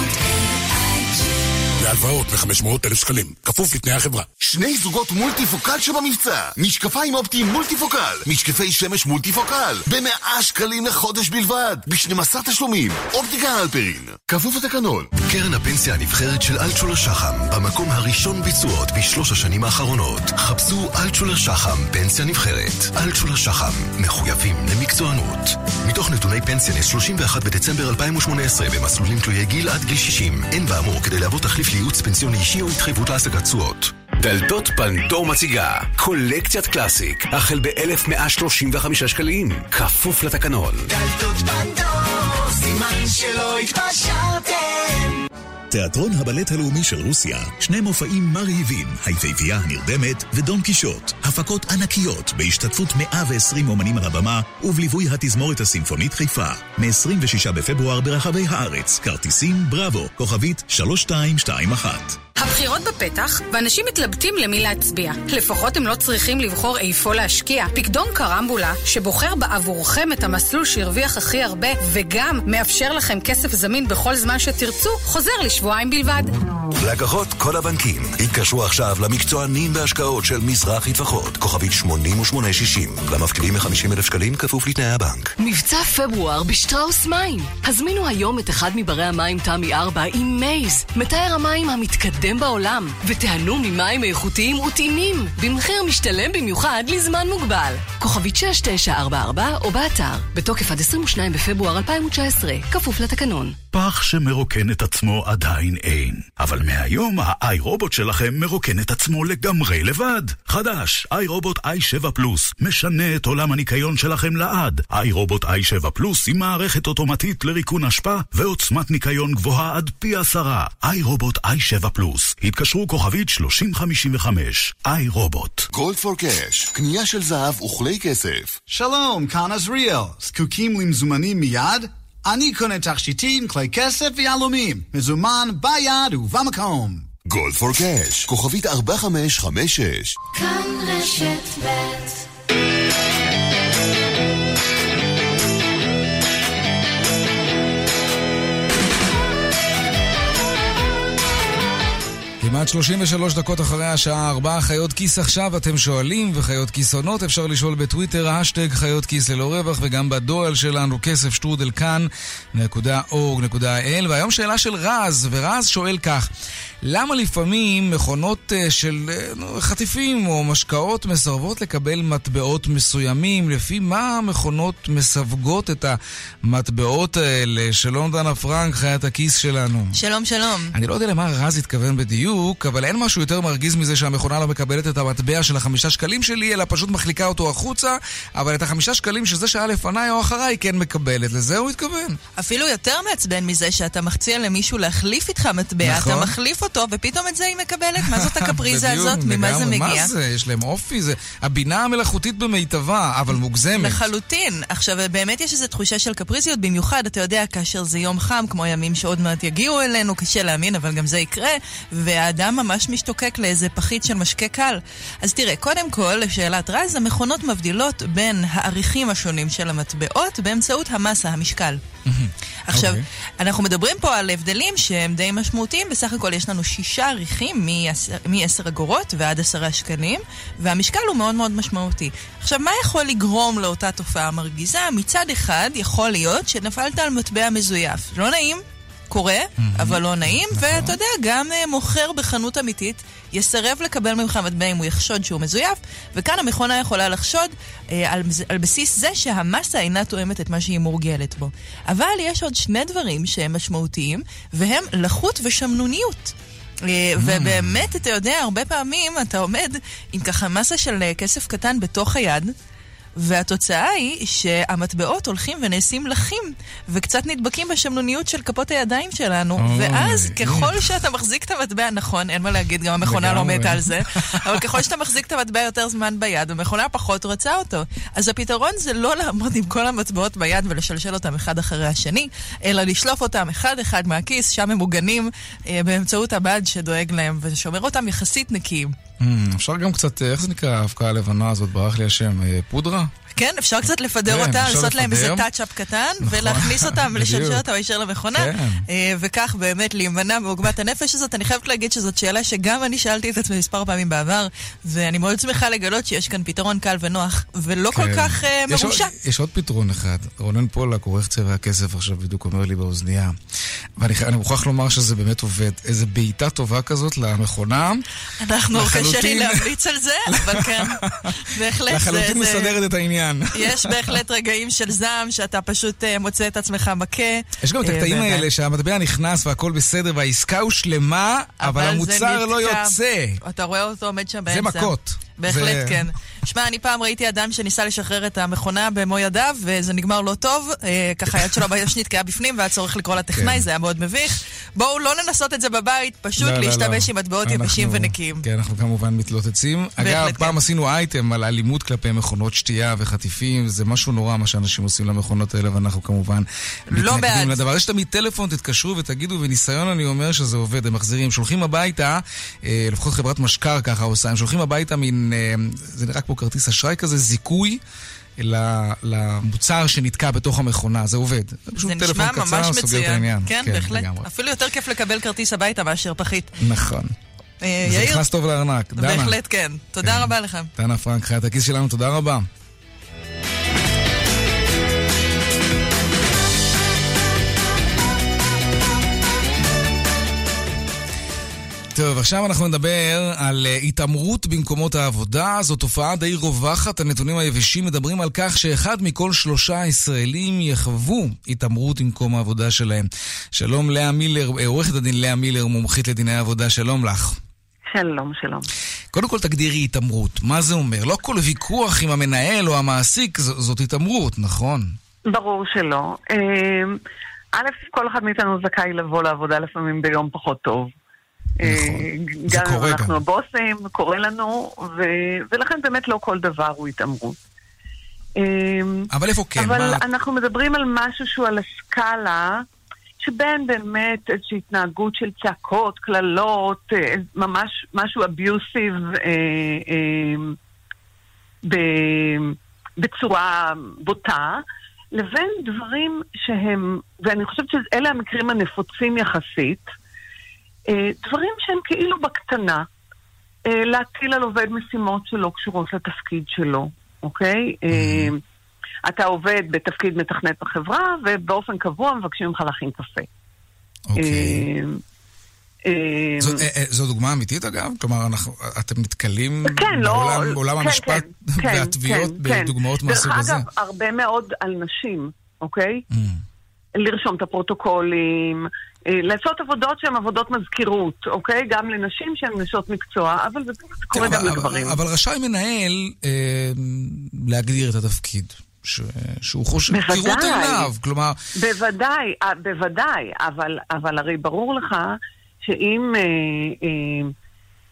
להלוואות מ-500 אלף שקלים, כפוף לתנאי החברה. שני זוגות מולטיפוקל שבמבצע. משקפיים אופטיים מולטיפוקל. משקפי שמש מולטיפוקל. ב-100 שקלים לחודש בלבד. ב-12 תשלומים. אופטיקה אלפרין. כפוף לתקנון. קרן הפנסיה הנבחרת של אלטשולר שחם. במקום הראשון ביצועות בשלוש השנים האחרונות. חפשו אלטשולר שחם, פנסיה נבחרת. אלטשולר שחם. מחויבים למקצוענות. מתוך נתוני פנסיה ל-31 בדצמבר 2018 במסלולים תלויי גיל עד גיל 60. אין באמור כדי להוות תחליף לייעוץ פנסיוני אישי או התחייבות להשגת תשואות. דלתות פנדור מציגה קולקציית קלאסיק החל ב-1135 שקלים כפוף לתקנון דלתות פנדור סימן שלא התפשרתם תיאטרון הבלט הלאומי של רוסיה, שני מופעים מרהיבים, היפהפייה הנרדמת ודון קישוט, הפקות ענקיות בהשתתפות 120 אומנים על הבמה ובליווי התזמורת הסימפונית חיפה, מ-26 בפברואר ברחבי הארץ, כרטיסים בראבו, כוכבית 3221 הבחירות בפתח, ואנשים מתלבטים למי להצביע. לפחות הם לא צריכים לבחור איפה להשקיע. פקדון קרמבולה, שבוחר בעבורכם את המסלול שהרוויח הכי הרבה, וגם מאפשר לכם כסף זמין בכל זמן שתרצו, חוזר לשבועיים בלבד. לקוחות כל הבנקים, התקשרו עכשיו למקצוענים בהשקעות של מזרחי טפחות, כוכבית 8860, למפקידים מ-50 אלף שקלים כפוף לתנאי הבנק. מבצע פברואר בשטראוס מים. הזמינו היום את אחד מברי המים תמי 4 עם מייז, מתאר המים המתקדם ביניהם בעולם, ותיהנו ממים איכותיים וטעימים, במחיר משתלם במיוחד לזמן מוגבל. כוכבית 6944 או באתר, בתוקף עד 22 בפברואר 2019, כפוף לתקנון. פח שמרוקן את עצמו עדיין אין. אבל מהיום האיי רובוט שלכם מרוקן את עצמו לגמרי לבד. חדש, איי רובוט i7 פלוס, משנה את עולם הניקיון שלכם לעד. איי רובוט i7 פלוס עם מערכת אוטומטית לריקון אשפה ועוצמת ניקיון גבוהה עד פי עשרה. איי רובוט i7 פלוס. התקשרו כוכבית 3055. איי רובוט. גולד פור קאש, קנייה של זהב וכלי כסף. שלום, כאן עזריאל. זקוקים למזומנים מיד? אני קונה תכשיטים, כלי כסף ויהלומים. מזומן ביד ובמקום. גולד פור קאש, כוכבית 4556. כאן רשת ב' כמעט 33 דקות אחרי השעה 4, חיות כיס עכשיו, אתם שואלים, וחיות כיס עונות, אפשר לשאול בטוויטר, השטג חיות כיס ללא רווח, וגם בדואל שלנו, כסף שטרודל כאן, נקודה אורג, נקודה אל, והיום שאלה של רז, ורז שואל כך, למה לפעמים מכונות uh, של uh, חטיפים או משקאות מסרבות לקבל מטבעות מסוימים? לפי מה המכונות מסווגות את המטבעות האלה? שלום דנה פרנק, חיית הכיס שלנו. שלום, שלום. אני לא יודע למה רז התכוון בדיוק, אבל אין משהו יותר מרגיז מזה שהמכונה לא מקבלת את המטבע של החמישה שקלים שלי, אלא פשוט מחליקה אותו החוצה, אבל את החמישה שקלים שזה שהיה לפניי או אחריי כן מקבלת. לזה הוא התכוון. אפילו יותר מעצבן מזה שאתה מחציע למישהו להחליף איתך מטבע, נכון. אתה מחליף אותו, ופתאום את זה היא מקבלת? מה זאת הקפריזה הזאת? ממה זה מגיע? מה זה? יש להם אופי, זה הבינה המלאכותית במיטבה, אבל מוגזמת. לחלוטין. עכשיו, באמת יש איזו תחושה של קפריזיות, במיוחד, אתה יודע, כאשר זה יום חם, כמו ימים שעוד מעט יגיעו אלינו, קשה להאמין, אבל גם זה יקרה, והאדם ממש משתוקק לאיזה פחית של משקה קל. אז תראה, קודם כל, לשאלת רז, המכונות מבדילות בין האריכים השונים של המטבעות באמצעות המסה, המשקל. עכשיו, okay. אוקיי. אנחנו מדברים פה על הבדלים שהם די משמעותיים, בסך הכל יש לנו שישה עריכים מ-10 אגורות ועד 10 שקלים, והמשקל הוא מאוד מאוד משמעותי. עכשיו, מה יכול לגרום לאותה תופעה מרגיזה? מצד אחד, יכול להיות שנפלת על מטבע מזויף. לא נעים, קורה, אבל לא נעים, ואתה יודע, גם אה, מוכר בחנות אמיתית יסרב לקבל ממך מטבע אם הוא יחשוד שהוא מזויף, וכאן המכונה יכולה לחשוד אה, על, על בסיס זה שהמסה אינה תואמת את מה שהיא מורגלת בו. אבל יש עוד שני דברים שהם משמעותיים, והם לחות ושמנוניות. אה, ובאמת, אתה יודע, הרבה פעמים אתה עומד עם ככה מסה של כסף קטן בתוך היד, והתוצאה היא שהמטבעות הולכים ונעשים לחים, וקצת נדבקים בשמנוניות של כפות הידיים שלנו, אוי, ואז איך. ככל שאתה מחזיק את המטבע, נכון, אין מה להגיד, גם המכונה לא. מתה על זה, אבל ככל שאתה מחזיק את המטבע יותר זמן ביד, המכונה פחות רוצה אותו. אז הפתרון זה לא לעמוד עם כל המטבעות ביד ולשלשל אותם אחד אחרי השני, אלא לשלוף אותם אחד-אחד מהכיס, שם הם מוגנים אה, באמצעות הבד שדואג להם ושומר אותם יחסית נקיים. Hmm, אפשר גם קצת, אה, איך זה נקרא ההבקעה הלבנה הזאת, ברח לי השם, אה, פודרה? כן, אפשר קצת לפדר כן, אותם, אפשר לעשות להם איזה. טאצ'אפ קטן, נכון, ולהכניס אותם. לשלשל אותם ישר למכונה, כן. אה, וכך באמת להימנע מעוגמת הנפש הזאת. אני חייבת להגיד שזאת שאלה שגם אני שאלתי את עצמי מספר פעמים בעבר, ואני מאוד שמחה לגלות שיש כאן פתרון קל ונוח, ולא כל כן. כך אה, יש מרושע. עוד- יש עוד פתרון אחד. רונן פולק, עורך צבע הכסף, עכשיו בדיוק אומר לי באוזנייה. ואני מוכרח לומר שזה באמת עובד. איזה בעיטה טובה כזאת למכונה. אנחנו, קשה לי לחלוטין- להמליץ על זה, אבל כן, בהחלט. זה- לחלוטין זה- מסדרת את העניין. יש בהחלט רגעים של זעם, שאתה פשוט אה, מוצא את עצמך מכה. יש גם את אה, הקטעים. האלה שהמטבע נכנס והכל בסדר והעסקה הושלמה, אבל זה המוצר לא. יוצא. אתה רואה אותו עומד שם באמצע. זה מכות. בהחלט זה- כן. שמע, אני פעם ראיתי אדם שניסה לשחרר את המכונה במו ידיו, וזה נגמר לא טוב. אה, ככה היד שלו ממש נתקעה בפנים, והיה צורך לקרוא לטכנאי, כן. זה היה מאוד מביך. בואו לא לנסות את זה בבית, פשוט לא, לא, להשתמש לא. עם מטבעות אנחנו- יבשים ונקיים. כן, אנחנו כמובן מתלוצצים. אגב, בהחלט פעם כן. עשינו אייטם על אלימות כלפי מכונות שתייה וחטיפים, זה משהו נורא מה שאנשים עושים למכונות האלה, ואנחנו כמובן לא בעד. מתנגדים לדבר. יש תמיד טלפון, תתקשרו ותגידו, וניסיון אני אומר שזה עובד, הם מחזירים. שולחים הביתה, אה, לפחות חברת משקר ככה עושה, הם שולחים הביתה מין, אה, זה נראה כמו כרטיס אשראי כזה, זיכוי. למוצר שנתקע בתוך המכונה, זה עובד. זה פשוט טלפון קצר, סוגר את. העניין. כן, בהחלט. לגמרי. אפילו יותר כיף לקבל כרטיס הביתה מאשר פחית. נכון. אה, זה יאיר, נכנס טוב לארנק. דנה. בהחלט כן. תודה רבה לך. דנה פרנק, חיית הכיס שלנו, תודה רבה. טוב, עכשיו אנחנו נדבר על אה, התעמרות במקומות העבודה. זו תופעה די רווחת. הנתונים היבשים מדברים על כך שאחד מכל שלושה ישראלים יחוו התעמרות במקום העבודה שלהם. שלום לאה מילר, אה, עורכת הדין לאה מילר, מומחית לדיני עבודה, שלום לך. שלום, שלום. קודם כל תגדירי התעמרות, מה זה אומר? לא כל ויכוח עם המנהל או המעסיק ז- זאת התעמרות, נכון? ברור שלא. אמ, א', כל אחד מאיתנו זכאי לבוא לעבודה לפעמים ביום פחות טוב. אה, נכון. זה גם אם אנחנו גם. הבוסים, קורה לנו, ו- ולכן באמת לא כל דבר הוא התעמרות. אמ, אבל איפה כן? אבל מה... אנחנו מדברים על משהו שהוא על הסקאלה, שבין באמת איזושהי התנהגות של צעקות, קללות, אה, ממש משהו אביוסיב אה, אה, ב- בצורה בוטה, לבין דברים שהם, ואני חושבת שאלה המקרים הנפוצים יחסית, אה, דברים שהם כאילו בקטנה. אה, להטיל על עובד משימות שלא קשורות לתפקיד שלו, אוקיי? אה, אתה עובד בתפקיד מתכנת בחברה, ובאופן קבוע מבקשים ממך להכין קפה. אוקיי. אה, אה, זו, אה, אה, זו דוגמה אמיתית אגב? כלומר, אנחנו, אתם נתקלים כן, לא... בעולם, כן, המשפט כן, והתביעות כן, כן. בדוגמאות מהסוג דרך הזה? אגב, הרבה מאוד על נשים, אוקיי? Mm. לרשום את הפרוטוקולים, אה, לעשות עבודות שהן עבודות מזכירות, אוקיי? גם לנשים שהן נשות מקצוע, אבל זה קורה כן, גם לגברים. אבל רשאי מנהל אה, להגדיר את התפקיד. ש... שהוא חושב. כראות עיניו, כלומר, בוודאי, אה, בוודאי, אבל, אבל הרי ברור לך שאם... אה, אה,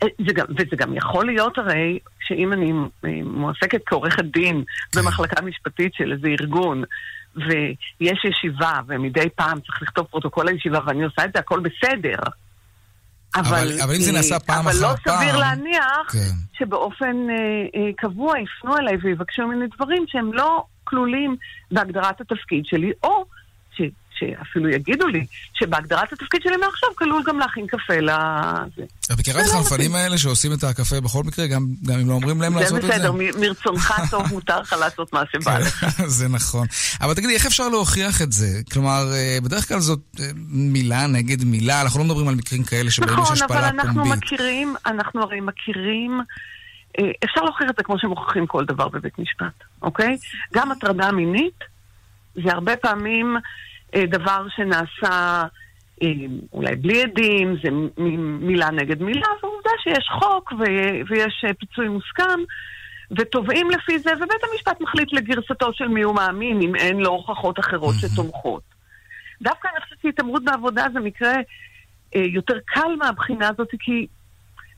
אה, זה גם, וזה גם יכול להיות הרי שאם אני אה, מועסקת כעורכת דין כן. במחלקה משפטית של איזה ארגון, ויש ישיבה, ומדי פעם צריך לכתוב פרוטוקול הישיבה, ואני עושה את זה, הכל בסדר. אבל- אבל אם זה נעשה פעם אבל אחר לא סביר פעם, להניח כן. שבאופן אה, אה, קבוע יפנו אליי ויבקשו ממני דברים שהם לא כלולים בהגדרת התפקיד שלי, או שאפילו יגידו לי שבהגדרת התפקיד שלי מעכשיו כלול גם להכין קפה לזה. את מכירה את זה לא החנפנים האלה שעושים את הקפה בכל מקרה, גם גם אם לא אומרים להם זה לעשות את זה? בסדר, מ- מרצונך טוב מותר לך לעשות מה שבא לך. זה נכון. אבל תגידי, איך אפשר להוכיח את זה? כלומר, אה, בדרך כלל זאת אה, מילה נגד מילה, אנחנו לא מדברים על מקרים כאלה שבהם יש נכון, אבל אנחנו פומבית. מכירים, אנחנו הרי מכירים, אה, אפשר להוכיח את זה כמו שמוכיחים כל דבר בבית משפט, אוקיי? גם הטרדה מינית זה הרבה פעמים דבר שנעשה אה, אולי בלי עדים, זה מילה נגד מילה, ועובדה שיש חוק ויש אה, פיצוי מוסכם. ותובעים לפי זה, ובית המשפט מחליט לגרסתו של מי הוא מאמין, אם אין לו הוכחות אחרות שתומכות. דווקא אני חושבת שהתעמרות בעבודה זה מקרה אה, יותר קל מהבחינה הזאת, כי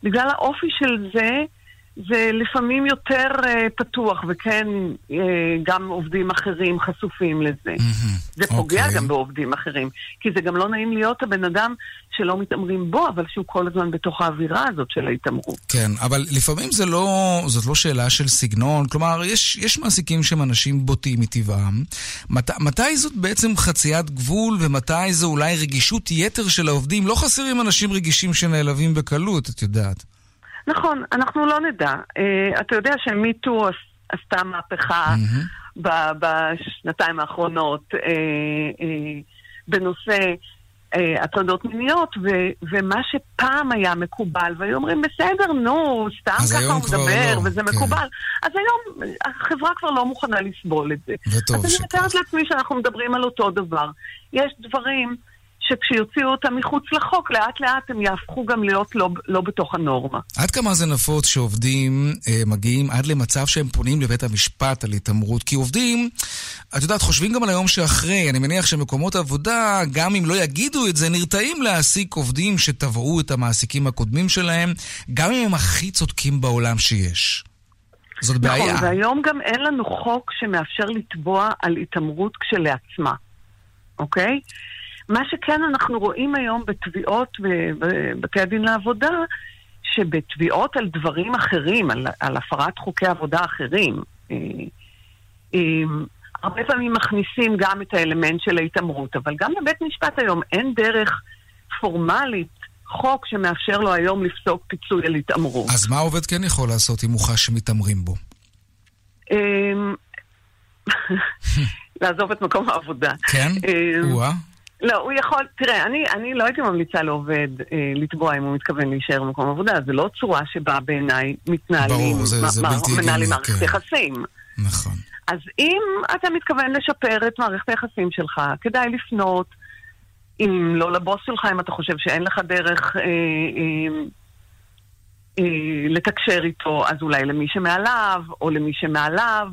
בגלל האופי של זה, זה לפעמים יותר אה, פתוח, וכן, אה, גם עובדים אחרים חשופים לזה. זה פוגע אוקיי. גם בעובדים אחרים, כי זה גם לא נעים להיות הבן אדם שלא מתעמרים בו, אבל שהוא כל הזמן בתוך האווירה הזאת של ההתעמרות. כן, אבל לפעמים זה לא, זאת לא שאלה של סגנון, כלומר, יש, יש מעסיקים שהם אנשים בוטים מטבעם. מת, מתי זאת בעצם חציית גבול, ומתי זו אולי רגישות יתר של העובדים? לא חסרים אנשים רגישים שנעלבים בקלות, את יודעת. נכון, אנחנו לא נדע. אה, אתה יודע שמיטו עש- עשתה מהפכה ב- בשנתיים האחרונות אה, אה, בנושא הטרדות מיניות, ו- ומה שפעם היה מקובל, והיו אומרים, בסדר, נו, סתם ככה הוא מדבר, לא, וזה כן. מקובל. אז היום החברה כבר לא מוכנה לסבול את זה. וטוב אז אני שכך. מתארת לעצמי שאנחנו מדברים על אותו דבר. יש דברים שכשיוציאו אותם מחוץ לחוק, לאט לאט הם יהפכו גם להיות לא, לא בתוך הנורמה. עד כמה זה נפוץ שעובדים אה, מגיעים עד למצב שהם פונים לבית המשפט על התעמרות? כי עובדים, את יודעת, חושבים גם על היום שאחרי. אני מניח שמקומות עבודה, גם אם לא יגידו את זה, נרתעים להעסיק עובדים שתבעו את המעסיקים הקודמים שלהם, גם אם הם הכי צודקים בעולם שיש. זאת בעיה. נכון, והיום גם אין לנו חוק שמאפשר לתבוע על התעמרות כשלעצמה, אוקיי? מה שכן אנחנו רואים היום בתביעות בבתי הדין לעבודה, שבתביעות על דברים אחרים, על, על הפרת חוקי עבודה אחרים, אה, אה, הרבה פעמים מכניסים גם את האלמנט של ההתעמרות, אבל גם לבית משפט היום אין דרך פורמלית, חוק שמאפשר לו היום לפסוק פיצוי על התעמרות. אז מה העובד כן יכול לעשות אם הוא חש שמתעמרים בו? אמ, לעזוב את מקום העבודה. כן? או-אה. לא, הוא יכול, תראה, אני, אני לא הייתי ממליצה לעובד אה, לתבוע אם הוא מתכוון להישאר במקום עבודה, זו לא צורה שבה בעיניי מתנהלים, ברור, זה- מה- זה מה- בלתי הגיוני, מנהלים מערכת כן. יחסים. נכון. אז אם אתה מתכוון לשפר את מערכת היחסים שלך, כדאי לפנות, אם לא לבוס שלך, אם אתה חושב שאין לך דרך אה, אה, אה, לתקשר איתו, אז אולי למי שמעליו, או למי שמעליו,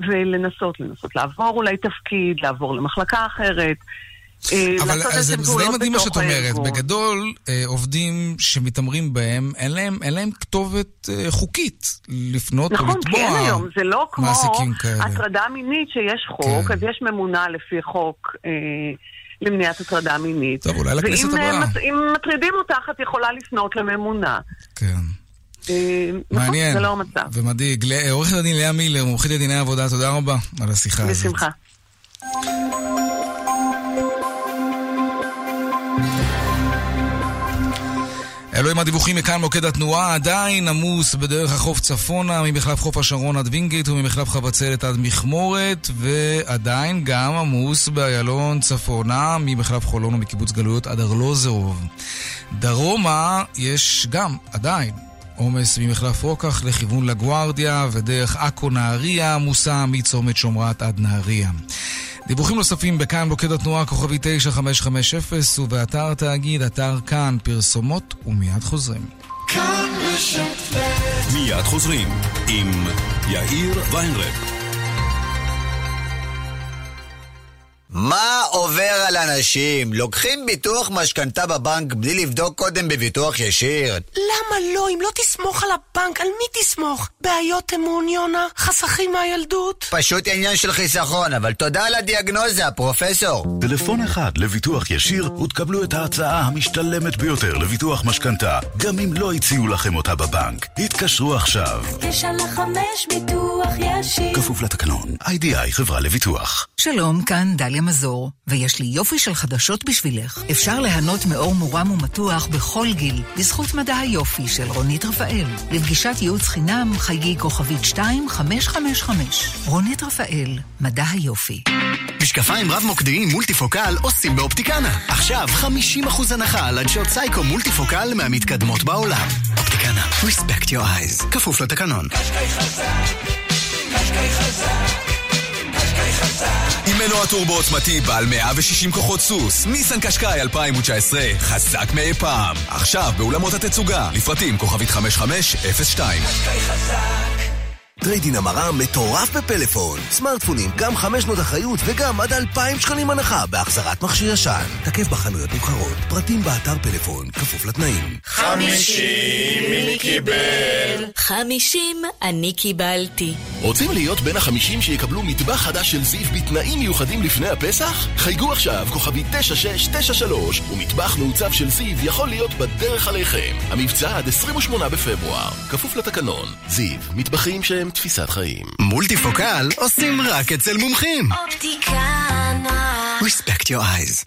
ולנסות, לנסות לעבור אולי תפקיד, לעבור למחלקה אחרת. אה, אבל זה די מדהים מה שאת אומרת. הארגון. בגדול, אה, עובדים שמתעמרים בהם, אין להם, אין להם כתובת אה, חוקית לפנות או נכון, אין לתבוע היום, זה לא כמו מעסיקים כאלה. הטרדה מינית שיש חוק, כן. אז יש ממונה לפי חוק אה, למניעת הטרדה מינית. טוב, אולי לכנסת ואם, אה, הבאה. מט- אם מטרידים אותך, את יכולה לפנות לממונה. כן. נכון, מעניין. זה לא המצב. ומדאיג. עורכת הדין לאה מילר, מומחית לדיני עבודה, תודה רבה על השיחה הזאת. בשמחה. אלו הם הדיווחים מכאן מוקד התנועה, עדיין עמוס בדרך החוף צפונה, ממחלף חוף השרון עד וינגייט וממחלף חבצלת עד מכמורת, ועדיין גם עמוס באיילון צפונה, ממחלף חולון ומקיבוץ גלויות עד ארלוזרוב. דרומה יש גם, עדיין, עומס ממחלף רוקח לכיוון לגוארדיה, ודרך עכו נהריה עמוסה מצומת שומרת עד נהריה. דיווחים נוספים בכאן מוקד התנועה כוכבי 9550 ובאתר תאגיד, אתר כאן, פרסומות ומיד חוזרים. כאן ב' מיד חוזרים עם יאיר ויינרב. מה עובר על אנשים? לוקחים ביטוח משכנתה בבנק בלי לבדוק קודם בביטוח ישיר? למה לא? אם לא תסמוך על הבנק, על מי תסמוך? בעיות אמון, יונה? חסכים מהילדות? פשוט עניין של חיסכון, אבל תודה על הדיאגנוזה, פרופסור. טלפון אחד לביטוח ישיר ותקבלו את ההצעה המשתלמת ביותר לביטוח משכנתה, גם אם לא הציעו לכם אותה בבנק. התקשרו עכשיו. תשע לחמש ביטוח ישיר כפוף לתקנון. איי-די-איי חברה לביטוח. שלום, כאן דליה מזור, ויש לי יופי של חדשות בשבילך. אפשר ליהנות מאור מורם ומתוח בכל גיל, בזכות מדע היופי של רונית רפאל. לפגישת ייעוץ חינם, חייגי כוכבית 2555. רונית רפאל, מדע היופי. משקפיים רב-מוקדיים מולטיפוקל עושים באופטיקנה. עכשיו 50% הנחה על עדשות סייקו מולטיפוקל מהמתקדמות בעולם. אופטיקנה, respect your eyes. כפוף לתקנון. קשקי חזק, קשקי חזק. עם מנוע טורבו עוצמתי בעל 160 כוחות סוס, ניסן קשקאי 2019, חזק מאי פעם. עכשיו באולמות התצוגה, לפרטים כוכבית 5502. קשקי חזק. trade-in המרה מטורף בפלאפון. סמארטפונים, גם 5 שנות אחריות וגם עד 2,000 שקלים הנחה בהחזרת מכשיר ישן. תקף בחנויות נבחרות, פרטים באתר פלאפון, כפוף לתנאים. חמישים מי קיבל? חמישים אני קיבלתי. רוצים להיות בין החמישים שיקבלו מטבח חדש של זיו בתנאים מיוחדים לפני הפסח? חייגו עכשיו, כוכבי 9693, ומטבח מעוצב של זיו יכול להיות בדרך עליכם. המבצע עד 28 בפברואר, כפוף לתקנון. זיו, מטבחים שהם תפיסת חיים. מולטיפוקל עושים רק אצל מומחים. אופטיקנה. respect your eyes.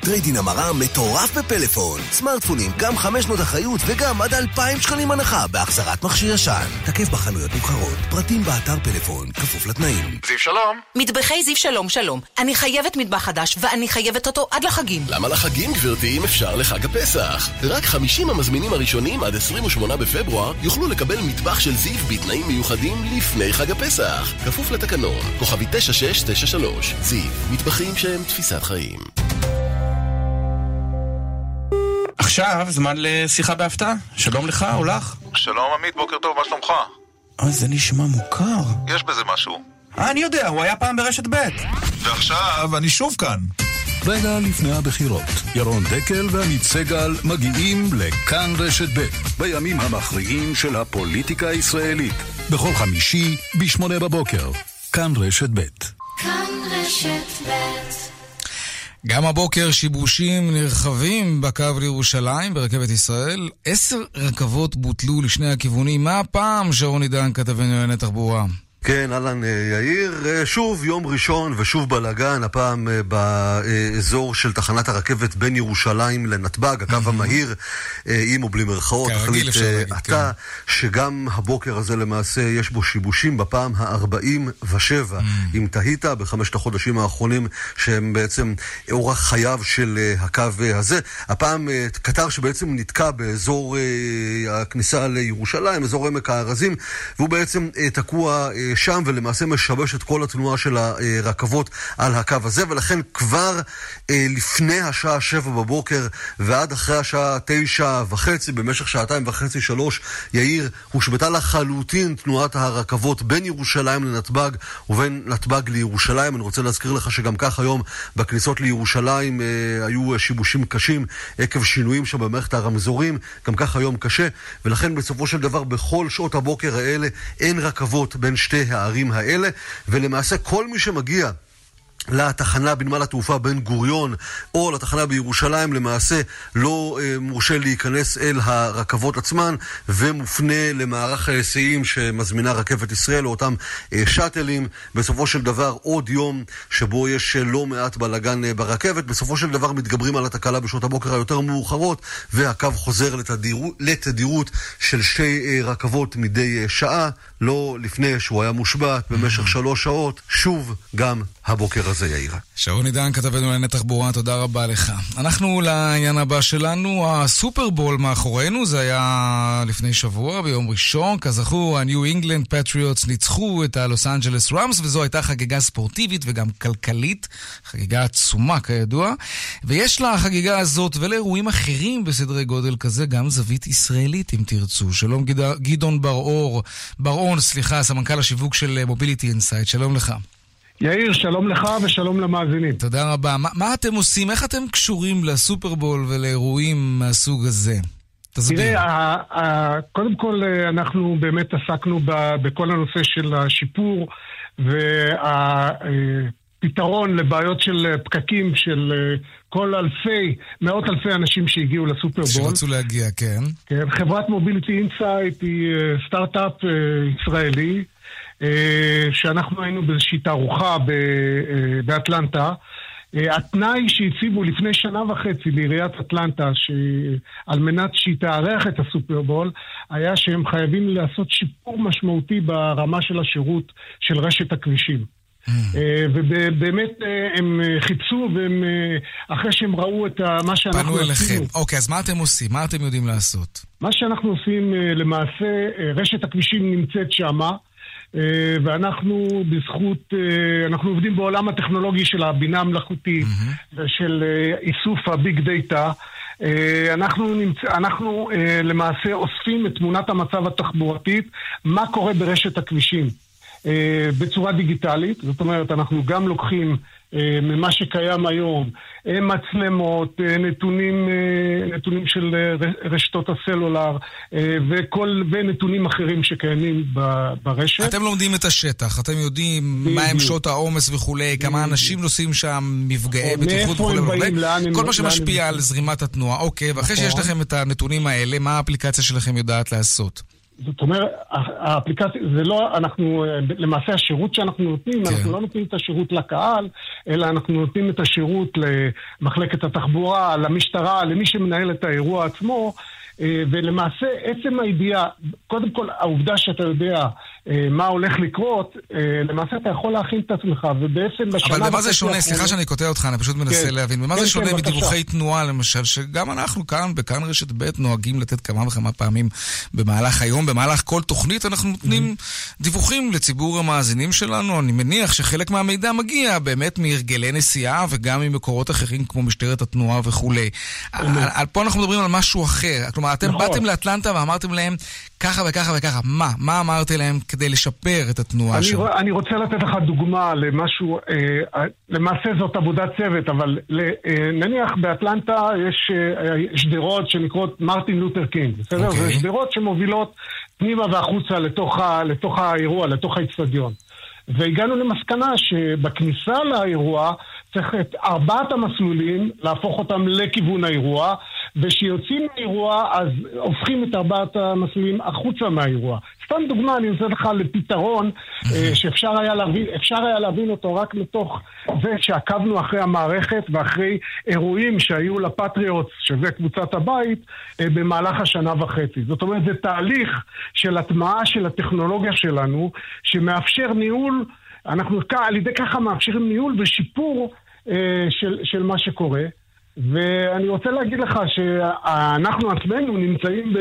trade-in המרה מטורף בפלאפון. סמארטפונים, גם 5 שנות אחריות וגם עד 2,000 שקלים הנחה בהחזרת מכשיר ישן. תקף בחנויות נבחרות, פרטים באתר פלאפון, כפוף לתנאים. זיו שלום. מטבחי זיו שלום שלום. אני חייבת מטבח חדש, ואני חייבת אותו עד לחגים. למה לחגים, גברתי, אם אפשר לחג הפסח? רק 50 המזמינים הראשונים עד 28 בפברואר יוכלו לקבל מטבח של זיו בתנאים מיוחדים לפני חג הפסח. כפוף לתקנון, כוכבית 9693. זיו, מטבחים שהם תפיסת חיים. עכשיו זמן לשיחה בהפתעה. שלום לך או לך. שלום עמית, בוקר טוב, מה שלומך? אה, זה נשמע מוכר. יש בזה משהו. אה, אני יודע, הוא היה פעם ברשת ב'. ועכשיו אני שוב כאן. רגע לפני הבחירות, ירון דקל ועמית סגל מגיעים לכאן רשת ב' בימים המכריעים של הפוליטיקה הישראלית. בכל חמישי, בשמונה בבוקר. כאן רשת ב'. כאן רשת ב' גם הבוקר שיבושים נרחבים בקו לירושלים ברכבת ישראל. עשר רכבות בוטלו לשני הכיוונים. מה הפעם, שרון עידן, כתבנו לענייני תחבורה? כן, אהלן יאיר. שוב יום ראשון ושוב בלאגן, הפעם באזור של תחנת הרכבת בין ירושלים לנתב"ג, הקו המהיר, עם או בלי מרכאות. כרגיל אפשר להגיד, אתה, שגם הבוקר הזה למעשה יש בו שיבושים בפעם ה-47. אם תהית בחמשת החודשים האחרונים, שהם בעצם אורח חייו של הקו הזה. הפעם קטר שבעצם נתקע באזור הכניסה לירושלים, אזור עמק הארזים, והוא בעצם תקוע... שם ולמעשה משבש את כל התנועה של הרכבות על הקו הזה ולכן כבר אה, לפני השעה שבע בבוקר ועד אחרי השעה תשע וחצי במשך שעתיים וחצי שלוש יאיר הושבתה לחלוטין תנועת הרכבות בין ירושלים לנתב"ג ובין נתב"ג לירושלים. אני רוצה להזכיר לך שגם כך היום בכניסות לירושלים אה, היו שיבושים קשים עקב שינויים שם במערכת הרמזורים. גם כך היום קשה ולכן בסופו של דבר בכל שעות הבוקר האלה אין רכבות בין שתי הערים האלה, ולמעשה כל מי שמגיע לתחנה בנמל התעופה בן גוריון או לתחנה בירושלים למעשה לא אה, מורשה להיכנס אל הרכבות עצמן ומופנה למערך ההיסעים שמזמינה רכבת ישראל או אותם אה, שאטלים. בסופו של דבר עוד יום שבו יש אה, לא מעט בלאגן אה, ברכבת. בסופו של דבר מתגברים על התקלה בשעות הבוקר היותר מאוחרות והקו חוזר לתדירות, לתדירות של שתי אה, רכבות מדי אה, שעה לא לפני שהוא היה מושבת במשך שלוש שעות. שוב גם הבוקר הזה, יאיר. שרון עידן, כתבנו לענייני תחבורה, תודה רבה לך. אנחנו לעניין הבא שלנו, הסופרבול מאחורינו, זה היה לפני שבוע, ביום ראשון. כזכור, ה-New England Patriots ניצחו את הלוס אנג'לס ראמס, וזו הייתה חגיגה ספורטיבית וגם כלכלית, חגיגה עצומה כידוע. ויש לחגיגה הזאת ולאירועים אחרים בסדרי גודל כזה גם זווית ישראלית, אם תרצו. שלום גד... גדעון בר-אור, בר-און, סליחה, סמנכ"ל השיווק של Mobility Insight, שלום לך. יאיר, שלום לך ושלום למאזינים. תודה רבה. מה, מה אתם עושים? איך אתם קשורים לסופרבול ולאירועים מהסוג הזה? תסביר. תראה, קודם כל אנחנו באמת עסקנו בכל הנושא של השיפור פתרון לבעיות של אה, פקקים של אה, כל אלפי, מאות אלפי אנשים שהגיעו לסופרבול. שרצו להגיע, כן. כן, חברת Mobility Insight היא אה, סטארט-אפ אה, ישראלי, אה, שאנחנו היינו באיזושהי תערוכה אה, באטלנטה. אה, התנאי שהציבו לפני שנה וחצי לעיריית אטלנטה, שעל מנת שהיא תארח את הסופרבול, היה שהם חייבים לעשות שיפור משמעותי ברמה של השירות של רשת הכבישים. אה, ובאמת אה, הם אה, חיפשו, והם, אה, אחרי שהם ראו את מה שאנחנו פנו אליכם. עשינו, אוקיי, אז מה אתם עושים? מה אתם יודעים לעשות? מה שאנחנו עושים אה, למעשה, אה, רשת הכבישים נמצאת שמה, אה, ואנחנו בזכות, אה, אנחנו עובדים בעולם הטכנולוגי של הבינה המלאכותית ושל אה, איסוף הביג דאטה. אה, אנחנו, נמצ... אנחנו אה, למעשה אוספים את תמונת המצב התחבורתית, מה קורה ברשת הכבישים. אה, בצורה דיגיטלית, זאת אומרת, אנחנו גם לוקחים אה, ממה שקיים היום, אה, מצלמות, נתונים, נתונים של רשתות הסלולר וכל, ונתונים אחרים שקיימים ברשת. אתם לומדים את השטח, אתם יודעים מה הם שעות העומס וכולי, כמה אנשים נוסעים שם, מפגעי או בטיחות וכולי וכולי. כל מה שמשפיע על זרימת התנועה. אוקיי, ואחרי שיש נכון. לכם את הנתונים האלה, מה האפליקציה שלכם יודעת לעשות? זאת אומרת, האפליקציה, זה לא, אנחנו, למעשה השירות שאנחנו נותנים, כן. אנחנו לא נותנים את השירות לקהל, אלא אנחנו נותנים את השירות למחלקת התחבורה, למשטרה, למי שמנהל את האירוע עצמו, אה, ולמעשה עצם הידיעה, קודם כל העובדה שאתה יודע מה הולך לקרות, אה, למעשה אתה יכול להכין את עצמך, ובעצם בשנה אבל במה זה שונה? האחרונות- סליחה שאני קוטע אותך, אני פשוט מנסה כן. להבין. במה כן, זה כן, שונה בבקשה. מדיווחי תנועה, למשל, שגם אנחנו כאן, בכאן רשת ב', נוהגים לתת כמה וכמה פעמים במהלך היום, במהלך כל תוכנית אנחנו נותנים דיווחים לציבור המאזינים שלנו. אני מניח שחלק מהמידע מגיע באמת מהרגלי נסיעה וגם ממקורות אחרים כמו משטרת התנועה וכולי. על- פה אנחנו מדברים על משהו אחר. כלומר, אתם נכון. באתם לאטלנטה ואמרתם להם ככה וככה וככה. מה? מה אמרתם להם כדי לשפר את התנועה אני, שם? אני רוצה לתת לך דוגמה למשהו, אה, למעשה זאת עבודת צוות, אבל ל, אה, נניח באטלנטה יש אה, שדרות שנקראות מרטין לותר קינג, בסדר? אוקיי. זה שדרות שמובילות פנימה והחוצה לתוך, ה, לתוך האירוע, לתוך האיצטדיון. והגענו למסקנה שבכניסה לאירוע צריך את ארבעת המסלולים להפוך אותם לכיוון האירוע, וכשיוצאים מהאירוע אז הופכים את ארבעת המסלולים החוצה מהאירוע. סתם דוגמה, אני נותן לך לפתרון אה, שאפשר היה, להבין, אפשר היה להבין אותו רק מתוך זה שעקבנו אחרי המערכת ואחרי אירועים שהיו לפטריוטס, שזה קבוצת הבית, אה, במהלך השנה וחצי. זאת אומרת, זה תהליך של הטמעה של הטכנולוגיה שלנו, שמאפשר ניהול, אנחנו על ידי ככה מאפשרים ניהול ושיפור אה, של, של מה שקורה. ואני רוצה להגיד לך שאנחנו עצמנו נמצאים ב,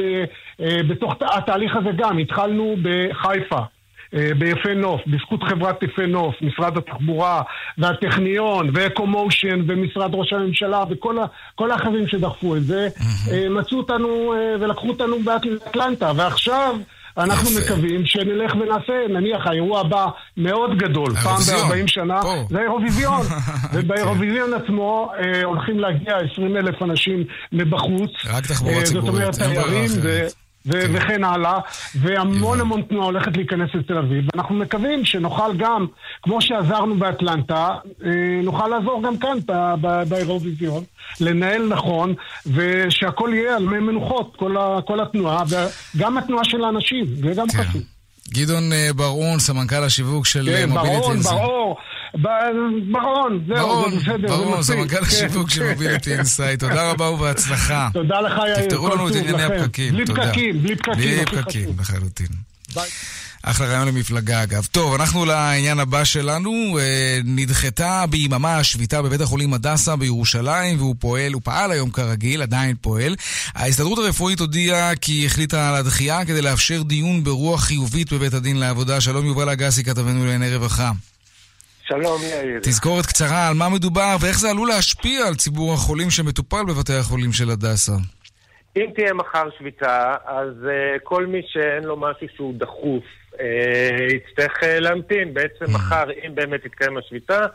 אה, בתוך התהליך הזה גם. התחלנו בחיפה. אה, ביפה נוף, בזכות חברת יפה נוף, משרד התחבורה והטכניון ואקומושן ומשרד ראש הממשלה וכל האחרים שדחפו את זה, אה, מצאו אותנו ולקחו אותנו באטלנטה, ועכשיו אנחנו מקווים שנלך ונעשה, נניח האירוע הבא מאוד גדול, פעם האירוויזיון, ב-40 שנה, פה. זה האירוויזיון, ובאירוויזיון עצמו אה, הולכים להגיע 20 אלף אנשים מבחוץ. רק תחבורה אה, ציבורית, זאת אומרת, אין ברירה תיירים. ו... ו- וכן הלאה, והמון המון תנועה הולכת להיכנס לתל אביב, ואנחנו מקווים שנוכל גם, כמו שעזרנו באטלנטה, אה, נוכל לעזור גם כאן באירוויזיון, לנהל נכון, ושהכול יהיה על מי מנוחות, כל, ה- כל התנועה, וגם התנועה של האנשים, זה גם חשוב. גדעון אה, בר-און, סמנכ"ל השיווק של אה, כן, Mobility ברון, Insight. ברור, ב- ברון, זהו, ברון, זה בסדר, זה ברון, מספיק. סמנכ"ל כן, השיווק של כן. Mobility Insight. תודה רבה ובהצלחה. תודה לך, יאיר, תפתרו לנו את ענייני. הפקקים. בלי תודה. פקקים, בלי פקקים, בלי פקקים. לחלוטין. ביי. אחלה רעיון למפלגה אגב. טוב, אנחנו לעניין הבא שלנו. אה, נדחתה ביממה השביתה בבית החולים הדסה בירושלים, והוא פועל, הוא פעל היום כרגיל, עדיין פועל. ההסתדרות הרפואית הודיעה כי החליטה על הדחייה כדי לאפשר דיון ברוח חיובית בבית הדין לעבודה. שלום יובל אגסי, כתבנו לענייני רווחה. שלום יאיר. תזכורת קצרה על מה מדובר ואיך זה עלול להשפיע על ציבור החולים שמטופל בבתי החולים של הדסה. אם תהיה מחר שביתה, אז uh, כל מי שאין לו משהו שהוא דחוף יצטרך uh, להמתין. בעצם מחר, אם באמת תתקיים השביתה,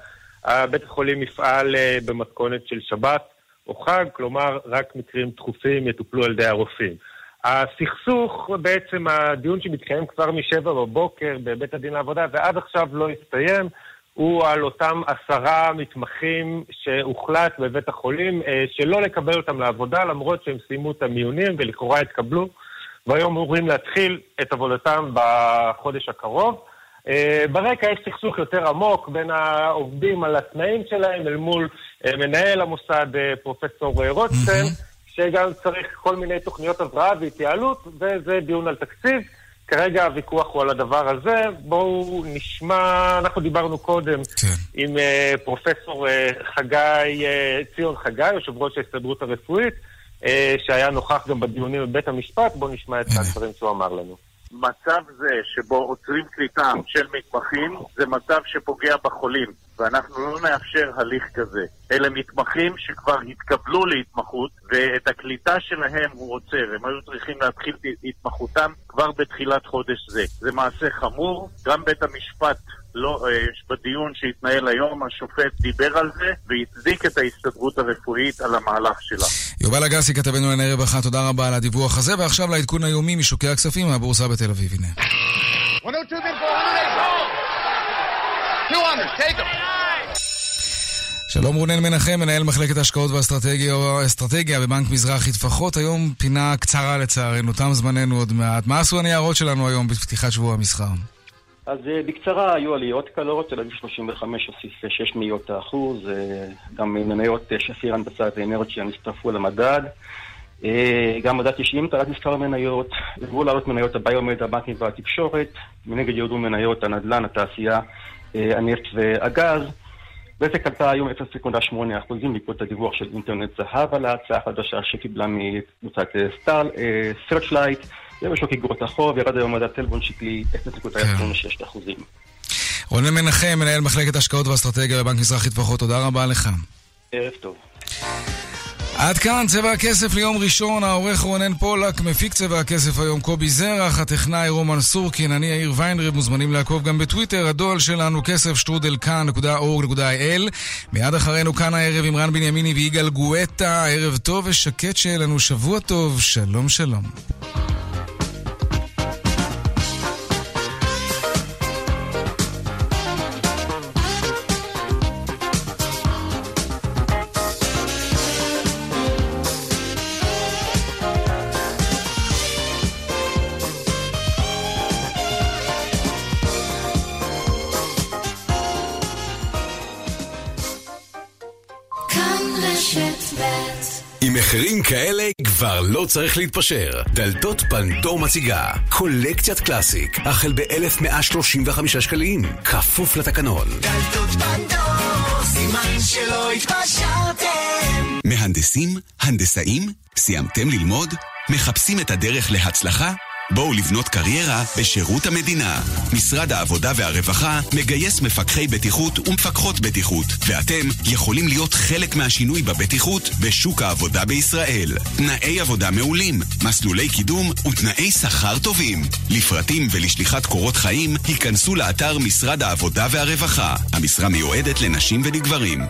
בית החולים יפעל uh, במתכונת של שבת או חג, כלומר רק מקרים דחופים יטופלו על ידי הרופאים. הסכסוך, בעצם הדיון שמתקיים כבר משבע בבוקר בבית הדין לעבודה ועד עכשיו לא הסתיים, הוא על אותם עשרה מתמחים שהוחלט בבית החולים אה, שלא לקבל אותם לעבודה, למרות שהם סיימו את המיונים ולכאורה התקבלו, והיום אמורים להתחיל את עבודתם בחודש הקרוב. אה, ברקע יש סכסוך יותר עמוק בין העובדים על התנאים שלהם אל מול אה, מנהל המוסד, פרופסור רוטשטיין, שגם צריך כל מיני תוכניות הבראה והתייעלות, וזה דיון על תקציב. כרגע הוויכוח הוא על הדבר הזה. בואו נשמע, אנחנו דיברנו קודם כן. עם פרופסור חגי, ציון חגי, יושב ראש ההסתדרות הרפואית, שהיה נוכח גם בדיונים בבית המשפט. בואו נשמע את הדברים שהוא אמר לנו. מצב זה שבו עוצרים קליטה של מתמחים זה מצב שפוגע בחולים ואנחנו לא נאפשר הליך כזה. אלה מתמחים שכבר התקבלו להתמחות ואת הקליטה שלהם הוא עוצר. הם היו צריכים להתחיל את התמחותם כבר בתחילת חודש זה. זה מעשה חמור, גם בית המשפט לא, אה, בדיון שהתנהל היום, השופט דיבר על זה והצדיק את ההסתדרות הרפואית על המהלך שלה. יובל אגסי, כתבנו לענייני רווחה, תודה רבה על הדיווח הזה, ועכשיו לעדכון היומי משוקי הכספים מהבורסה בתל אביב, הנה. שלום רונן מנחם, מנהל מחלקת השקעות ואסטרטגיה בבנק מזרחי טפחות. היום פינה קצרה לצערנו, תם זמננו עוד מעט. מה עשו הניירות שלנו היום בפתיחת שבוע המסחר? אז אה, בקצרה, היו עליות קלות, תל אביב 35 הוסיף 6 מאיות האחוז, אה, גם מניות אה, שפיר הנדסה ואנרג'יאן הצטרפו למדד. גם מדד 90 תרד מספר המניות, עברו לעלות מניות הביומד, הבנקים והתקשורת, מנגד ירדו מניות הנדל"ן, התעשייה, הנפט והגז. בזק עלתה היום 0.8% בעקבות הדיווח של אינטרנט זהב על ההצעה החדשה שקיבלה מקבוצת סטארל, Searchlight. ובשוק אגרות החוב ירד היום מדד תל בונד שקלי 0.26 אחוזים. רונן מנחם, מנהל מחלקת השקעות ואסטרטגיה בבנק מזרחי טפחות, תודה רבה לך. ערב טוב. עד כאן צבע הכסף ליום ראשון, העורך רונן פולק, מפיק צבע הכסף היום קובי זרח, הטכנאי רומן סורקין, אני יאיר ויינרב, מוזמנים לעקוב גם בטוויטר, הדואל שלנו כסף שטרודל כאן.org.il מיד אחרינו כאן הערב עם רן בנימיני ויגאל גואטה, ערב טוב ושקט שיהיה לנו שבוע טוב, שלום שלום. מחירים כאלה כבר לא צריך להתפשר. דלתות פנדור מציגה קולקציית קלאסיק, החל ב-1135 שקלים, כפוף לתקנון. דלתות פנדור, סימן שלא התפשרתם. מהנדסים? הנדסאים? סיימתם ללמוד? מחפשים את הדרך להצלחה? בואו לבנות קריירה בשירות המדינה. משרד העבודה והרווחה מגייס מפקחי בטיחות ומפקחות בטיחות, ואתם יכולים להיות חלק מהשינוי בבטיחות בשוק העבודה בישראל. תנאי עבודה מעולים, מסלולי קידום ותנאי שכר טובים. לפרטים ולשליחת קורות חיים, היכנסו לאתר משרד העבודה והרווחה. המשרה מיועדת לנשים ולגברים.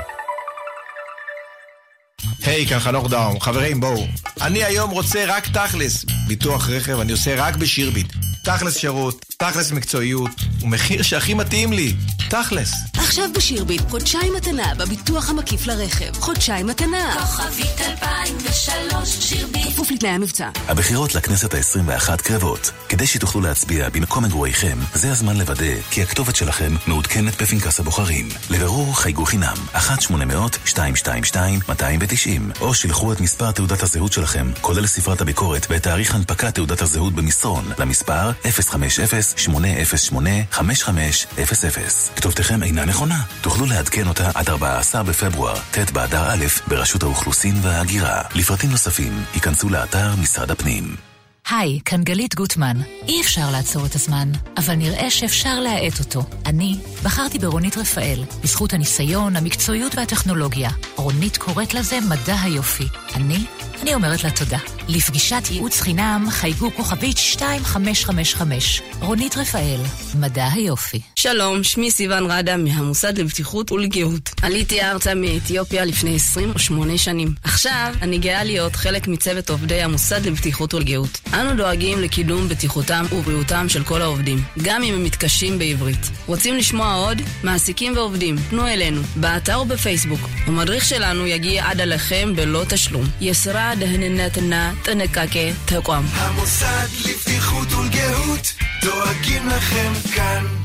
היי, כאן חנוך דאום. חברים, בואו. אני היום רוצה רק תכלס. ביטוח רכב אני עושה רק בשירביט. תכלס שירות, תכלס מקצועיות, ומחיר שהכי מתאים לי. תכלס. עכשיו בשירביט, חודשיים מתנה בביטוח המקיף לרכב. חודשיים מתנה. כוכבית 2003, שירביט. כפוף לתנאי המבצע. הבחירות לכנסת ה-21 קרבות. כדי שתוכלו להצביע במקום מגוריכם, זה הזמן לוודא כי הכתובת שלכם מעודכנת בפנקס הבוחרים. לבירור חייגו חינם, 1-800-222-290, או שילחו את מספר תעודת הזהות שלכם, כולל ספרת הביקורת ואת תאריך הנפקת תעודת הזהות במסרון, למספר 050-808-5500. כתובתכם אינה נכונה. תוכלו לעדכן אותה עד 14 בפברואר, ט' באדר א', ברשות האוכלוסין וההגירה. לפרטים נוספים, ייכנסו לאתר משרד הפנים. היי, כאן גלית גוטמן. אי אפשר לעצור את הזמן, אבל נראה שאפשר להאט אותו. אני בחרתי ברונית רפאל, בזכות הניסיון, המקצועיות והטכנולוגיה. רונית קוראת לזה מדע היופי. אני אני אומרת לה תודה. לפגישת ייעוץ חינם חייגו כוכבית 2555. רונית רפאל, מדע היופי. שלום, שמי סיון רדה מהמוסד לבטיחות ולגאות. עליתי ארצה מאתיופיה לפני 28 שנים. עכשיו אני גאה להיות חלק מצוות עובדי המוסד לבטיחות ולגאות. אנו דואגים לקידום בטיחותם ובריאותם של כל העובדים, גם אם הם מתקשים בעברית. רוצים לשמוע עוד? מעסיקים ועובדים, פנו אלינו, באתר ובפייסבוק. המדריך שלנו יגיע עד אליכם בלא תשלום. יסרה דהננתנה תנקקה תቋם. המוסד לבטיחות ולגהות, דואגים לכם כאן.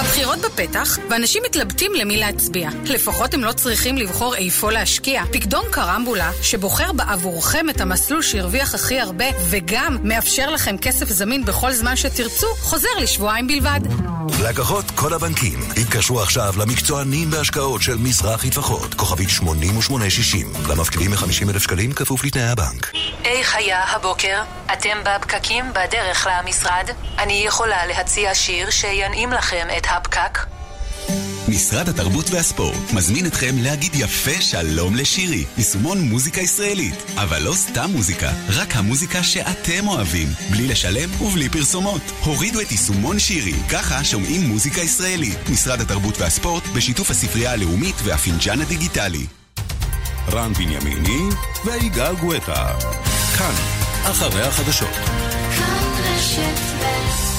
הבחירות בפתח, ואנשים מתלבטים למי להצביע. לפחות הם לא צריכים לבחור איפה להשקיע. פקדון קרמבולה, שבוחר בעבורכם את המסלול שהרוויח הכי הרבה, וגם מאפשר לכם כסף זמין בכל זמן שתרצו, חוזר לשבועיים בלבד. לקוחות כל הבנקים, התקשרו עכשיו למקצוענים בהשקעות של מזרחי טפחות, כוכבית 8860, למפקידים מ-50 אלף שקלים כפוף לתנאי הבנק. איך היה הבוקר? אתם בפקקים בדרך למשרד? אני יכולה להציע שיר שינעים לכם את הפקק? משרד התרבות והספורט מזמין אתכם להגיד יפה שלום לשירי, יישומון מוזיקה ישראלית. אבל לא סתם מוזיקה, רק המוזיקה שאתם אוהבים, בלי לשלם ובלי פרסומות. הורידו את יישומון שירי, ככה שומעים מוזיקה ישראלית. משרד התרבות והספורט בשיתוף הספרייה הלאומית והפינג'אן הדיגיטלי. רן בנימיני ויגאל גואטה. כאן, אחרי החדשות. כאן רשת ב'